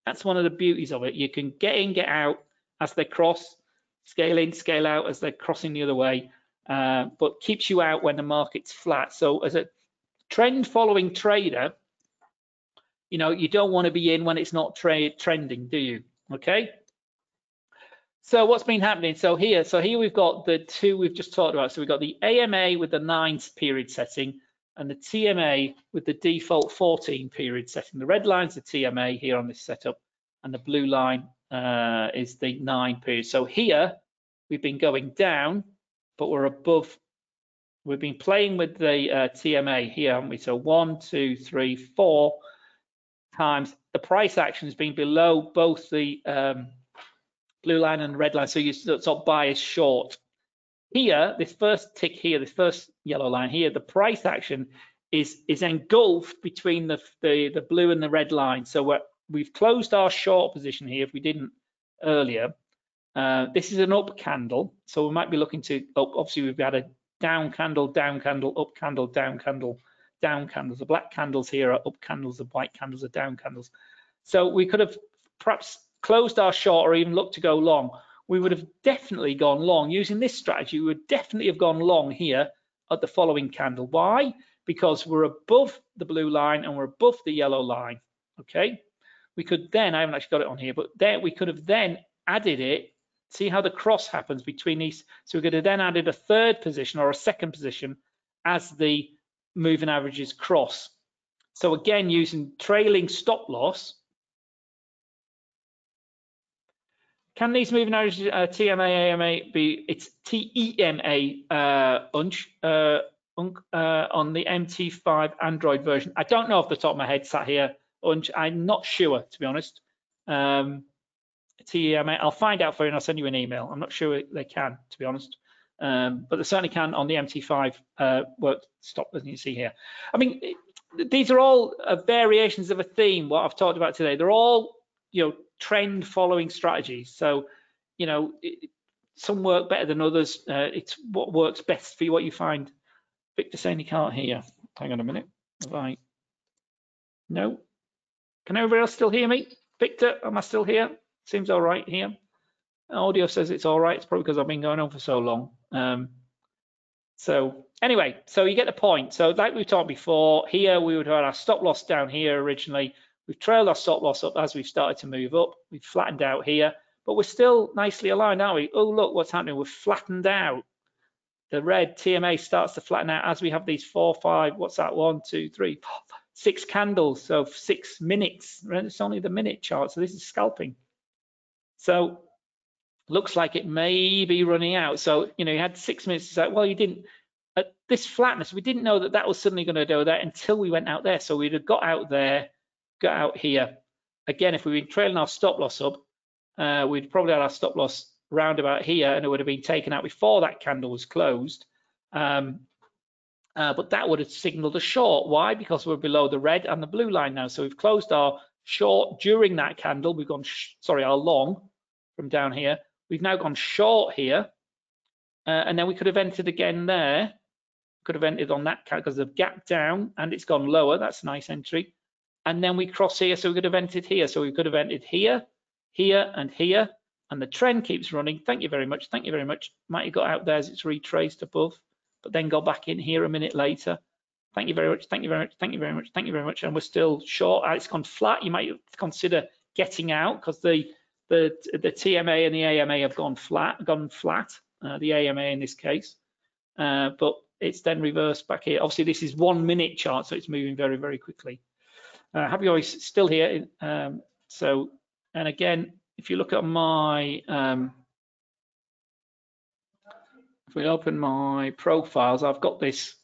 that's one of the beauties of it. You can get in, get out as they cross, scale in, scale out as they're crossing the other way, uh, but keeps you out when the market's flat. So as a trend following trader, you know, you don't want to be in when it's not trade trending, do you? Okay. So what's been happening? So here, so here we've got the two we've just talked about. So we've got the AMA with the nine period setting and the TMA with the default 14 period setting. The red line's the TMA here on this setup and the blue line uh, is the nine period. So here we've been going down, but we're above we've been playing with the uh, TMA here, haven't we? So one, two, three, four times the price action has been below both the um, blue line and red line. So you sort of buy is short. Here, this first tick here, this first yellow line here, the price action is is engulfed between the the, the blue and the red line. So we're, we've closed our short position here if we didn't earlier. Uh, this is an up candle, so we might be looking to up. Obviously, we've got a down candle, down candle, up candle, down candle, down candles. The black candles here are up candles, the white candles are down candles. So we could have perhaps closed our short or even looked to go long. We would have definitely gone long using this strategy. We would definitely have gone long here at the following candle. Why? Because we're above the blue line and we're above the yellow line. Okay. We could then, I haven't actually got it on here, but there we could have then added it. See how the cross happens between these. So we could have then added a third position or a second position as the moving averages cross. So again, using trailing stop loss, Can these moving averages uh, TMA, AMA be, it's TEMA uh, unch, uh, uh, on the MT5 Android version? I don't know off the top of my head, sat here, unch, I'm not sure, to be honest. Um, TEMA, I'll find out for you and I'll send you an email. I'm not sure they can, to be honest. Um, but they certainly can on the MT5 uh, work stop, as you see here. I mean, these are all uh, variations of a theme, what I've talked about today. They're all, you know, trend following strategies. So, you know, it, some work better than others. Uh, it's what works best for you, what you find. Victor saying he can't hear. Hang on a minute. Have I? No. Can everybody else still hear me? Victor, am I still here? Seems all right here. Audio says it's all right. It's probably because I've been going on for so long. Um, so anyway, so you get the point. So like we talked before, here we would have our stop loss down here originally. We've trailed our stop loss up as we've started to move up. We've flattened out here, but we're still nicely aligned, aren't we? Oh, look what's happening. We've flattened out. The red TMA starts to flatten out as we have these four, five, what's that? One, two, three, four, five, six candles. So six minutes. It's only the minute chart. So this is scalping. So looks like it may be running out. So, you know, you had six minutes to say, well, you didn't, at this flatness, we didn't know that that was suddenly going to do that until we went out there. So we'd have got out there, got out here. Again, if we'd been trailing our stop loss up, uh, we'd probably had our stop loss round about here and it would have been taken out before that candle was closed. Um, uh, but that would have signaled a short. Why? Because we're below the red and the blue line now. So we've closed our short during that candle. We've gone, sorry, our long from down here. We've now gone short here. Uh, and then we could have entered again there. Could have entered on that because of gap down and it's gone lower. That's a nice entry and then we cross here, so we could have entered here. So we could have entered here, here, and here, and the trend keeps running. Thank you very much. Thank you very much. Might have got out there as it's retraced above, but then go back in here a minute later. Thank you very much. Thank you very much. Thank you very much. Thank you very much. And we're still short. It's gone flat. You might consider getting out because the the the TMA and the AMA have gone flat. Gone flat. Uh, the AMA in this case, uh, but it's then reversed back here. Obviously, this is one minute chart, so it's moving very very quickly. Uh, happy always still here. Um, so, and again, if you look at my, um, if we open my profiles, I've got this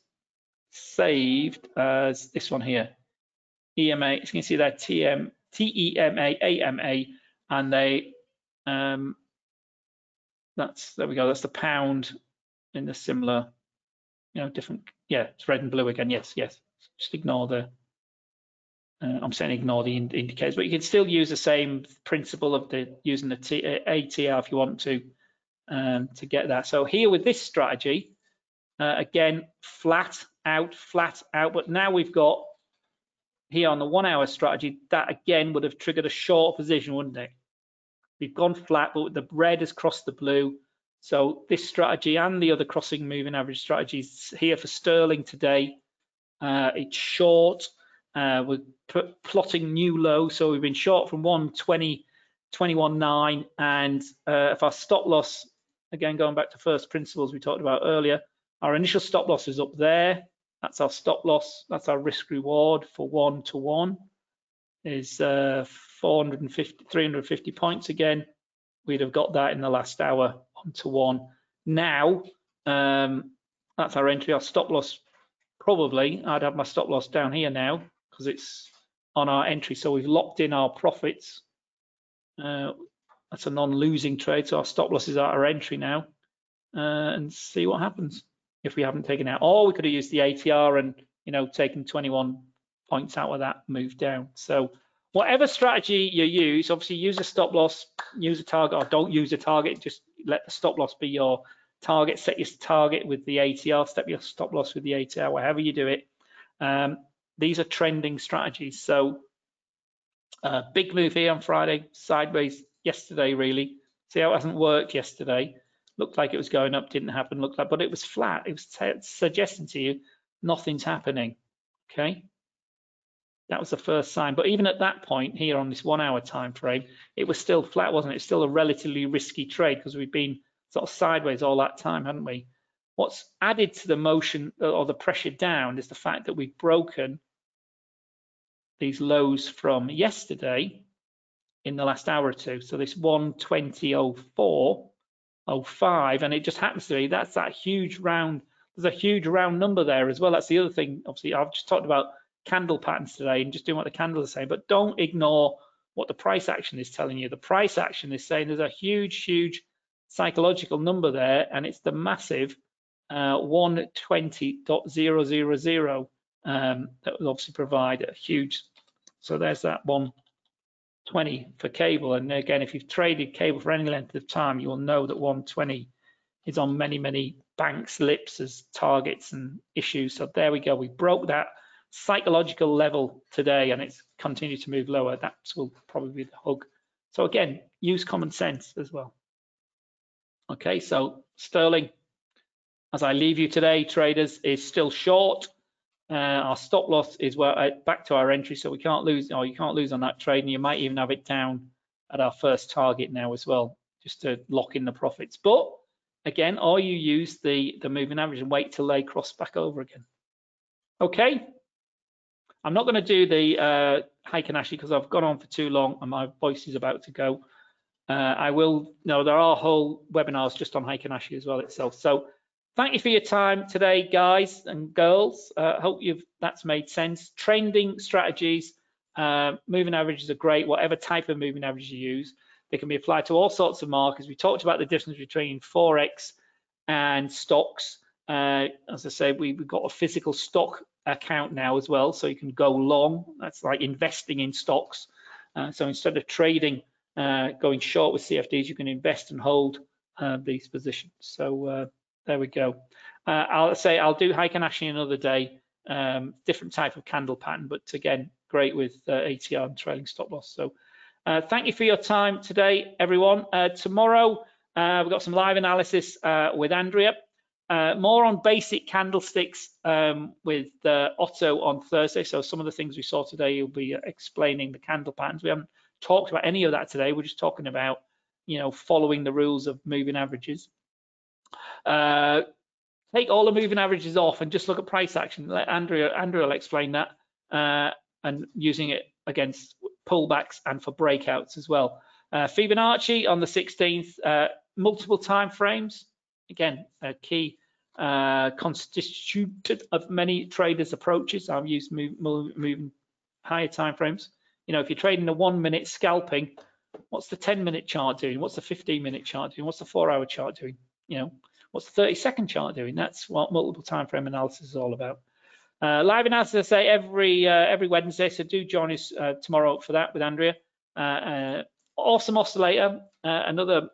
saved as this one here, EMA. You can see there, TM, TEMA, AMA, and they, um, that's, there we go, that's the pound in the similar, you know, different, yeah, it's red and blue again, yes, yes. Just ignore the, uh, I'm saying ignore the ind indicators, but you can still use the same principle of the using the T uh, ATR if you want to um, to get that. So here with this strategy, uh, again, flat out, flat out, but now we've got here on the one hour strategy, that again would have triggered a short position, wouldn't it? We've gone flat, but the red has crossed the blue. So this strategy and the other crossing moving average strategies here for Sterling today, uh, it's short, uh, we're plotting new low, so we've been short from 120, 21.9, and uh, if our stop loss, again going back to first principles we talked about earlier, our initial stop loss is up there. That's our stop loss. That's our risk reward for one to one is uh, 450, 350 points again. We'd have got that in the last hour one to one. Now, um, that's our entry. Our stop loss probably, I'd have my stop loss down here now because it's on our entry. So we've locked in our profits. Uh, that's a non-losing trade. So our stop losses are our entry now uh, and see what happens if we haven't taken out. Or we could have used the ATR and, you know, taken 21 points out of that move down. So whatever strategy you use, obviously use a stop loss, use a target or don't use a target, just let the stop loss be your target, set your target with the ATR, step your stop loss with the ATR, however you do it. Um, these are trending strategies. So uh, big move here on Friday, sideways yesterday really. See how it hasn't worked yesterday. Looked like it was going up, didn't happen, looked like, but it was flat. It was suggesting to you nothing's happening, okay? That was the first sign. But even at that point here on this one hour time frame, it was still flat, wasn't it? It's still a relatively risky trade because we've been sort of sideways all that time, haven't we? What's added to the motion uh, or the pressure down is the fact that we've broken these lows from yesterday in the last hour or two. So this 120.04, 05, and it just happens to be that's that huge round. There's a huge round number there as well. That's the other thing. Obviously, I've just talked about candle patterns today and just doing what the candles are saying, but don't ignore what the price action is telling you. The price action is saying there's a huge, huge psychological number there, and it's the massive uh, 120.000 um, that will obviously provide a huge. So there's that 120 for cable. And again, if you've traded cable for any length of time, you will know that 120 is on many, many banks' lips as targets and issues. So there we go. We broke that psychological level today and it's continued to move lower, that will probably be the hug. So again, use common sense as well. Okay, so Sterling, as I leave you today, traders, is still short. Uh, our stop loss is uh, back to our entry, so we can't lose, or you can't lose on that trade, and you might even have it down at our first target now as well, just to lock in the profits. But again, or you use the, the moving average and wait till they cross back over again. Okay, I'm not going to do the uh, Heikin Ashi because I've gone on for too long and my voice is about to go. Uh, I will, no, there are whole webinars just on Heikin Ashi as well itself. So thank you for your time today, guys and girls. Uh, hope you've that's made sense. Trending strategies, uh, moving averages are great, whatever type of moving average you use. They can be applied to all sorts of markets. We talked about the difference between Forex and stocks. Uh, as I say, we, have got a physical stock account now as well, so you can go long. That's like investing in stocks. Uh, so instead of trading, uh, going short with CFDs, you can invest and hold uh, these positions. So there we go. Uh, I'll say I'll do Heikin Ashi another day, um, different type of candle pattern, but again, great with uh, ATR and trailing stop loss. So thank you for your time today, everyone. tomorrow, we've got some live analysis with Andrea. Uh, more on basic candlesticks um, with uh, Otto on Thursday. So some of the things we saw today, you'll be explaining the candle patterns. We haven't talked about any of that today. We're just talking about, you know, following the rules of moving averages. Uh, take all the moving averages off and just look at price action. Let Andrea, Andrea will explain that uh, and using it against pullbacks and for breakouts as well. Uh, Fibonacci on the 16th, uh, multiple time frames. Again, a key uh, constituted of many traders' approaches. I've used moving higher time frames. You know, if you're trading a one minute scalping, what's the 10 minute chart doing? What's the 15 minute chart doing? What's the four hour chart doing? You know, what's the 30 second chart doing? That's what multiple time frame analysis is all about. Uh, live analysis, I say every uh, every Wednesday, so do join us uh, tomorrow for that with Andrea. Uh, uh, awesome oscillator, uh, another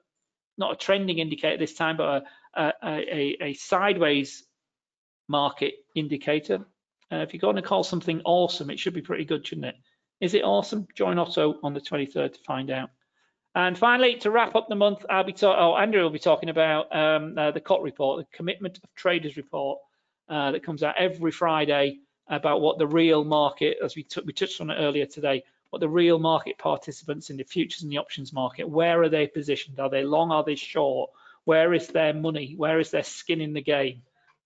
not a trending indicator this time, but a, a, a sideways market indicator. If you're going to call something awesome, it should be pretty good, shouldn't it? Is it awesome? Join Otto on the 23rd to find out. And finally, to wrap up the month, I'll be. Oh, Andrew will be talking about um, uh, the COT report, the Commitment of Traders report, uh, that comes out every Friday about what the real market, as we, we touched on it earlier today, what the real market participants in the futures and the options market, where are they positioned? Are they long? Are they short? Where is their money? Where is their skin in the game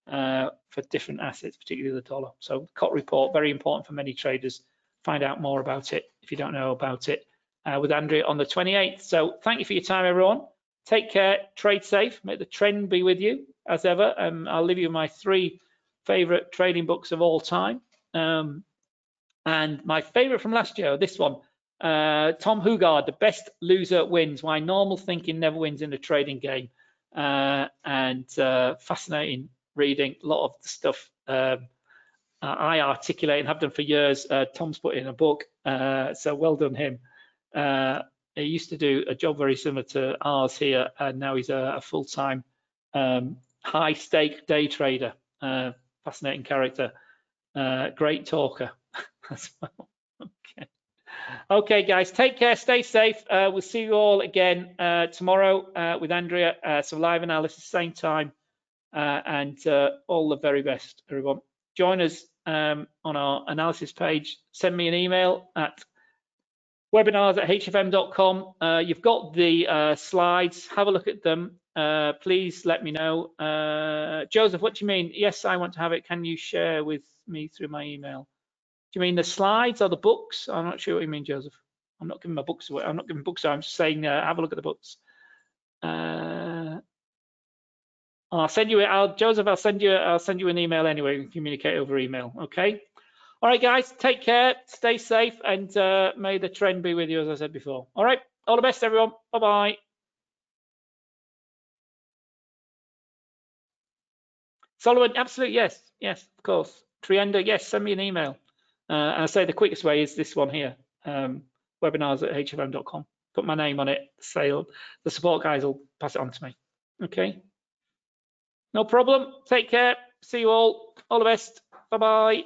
uh, for different assets, particularly the dollar? So COT report, very important for many traders. Find out more about it if you don't know about it uh, with Andrea on the 28th. So thank you for your time, everyone. Take care, trade safe, make the trend be with you as ever. Um, I'll leave you my three favorite trading books of all time. Um, and my favorite from last year, this one, Uh, Tom Hougaard, the best loser wins. Why normal thinking never wins in a trading game. Uh, and uh, fascinating reading. A lot of the stuff um, I articulate and have done for years. Uh, Tom's put in a book, uh, so well done him. Uh, he used to do a job very similar to ours here, and now he's a, a full-time um, high-stake day trader. fascinating character, great talker as well. Okay. Okay, guys, take care, stay safe. Uh, we'll see you all again uh, tomorrow uh, with Andrea. Uh, so live analysis, same time, uh, and uh, all the very best, everyone. Join us um, on our analysis page. Send me an email at webinars at hfm.com. you've got the slides. Have a look at them. please let me know. Joseph, what do you mean? Yes, I want to have it. Can you share with me through my email? Do you mean the slides or the books? I'm not sure what you mean, Joseph. I'm not giving my books away. I'm not giving books away. I'm just saying, uh, have a look at the books. Uh, I'll send you. I'll Joseph. I'll send you. I'll send you an email anyway. We can communicate over email. Okay. All right, guys. Take care. Stay safe, and uh, may the trend be with you, as I said before. All right. All the best, everyone. Bye bye. Solomon, absolutely yes, yes, of course. Trienda, yes. Send me an email. Uh, and I say the quickest way is this one here, um, webinars at hfm.com. Put my name on it, sale. The support guys will pass it on to me. Okay. No problem. Take care. See you all. All the best. Bye-bye.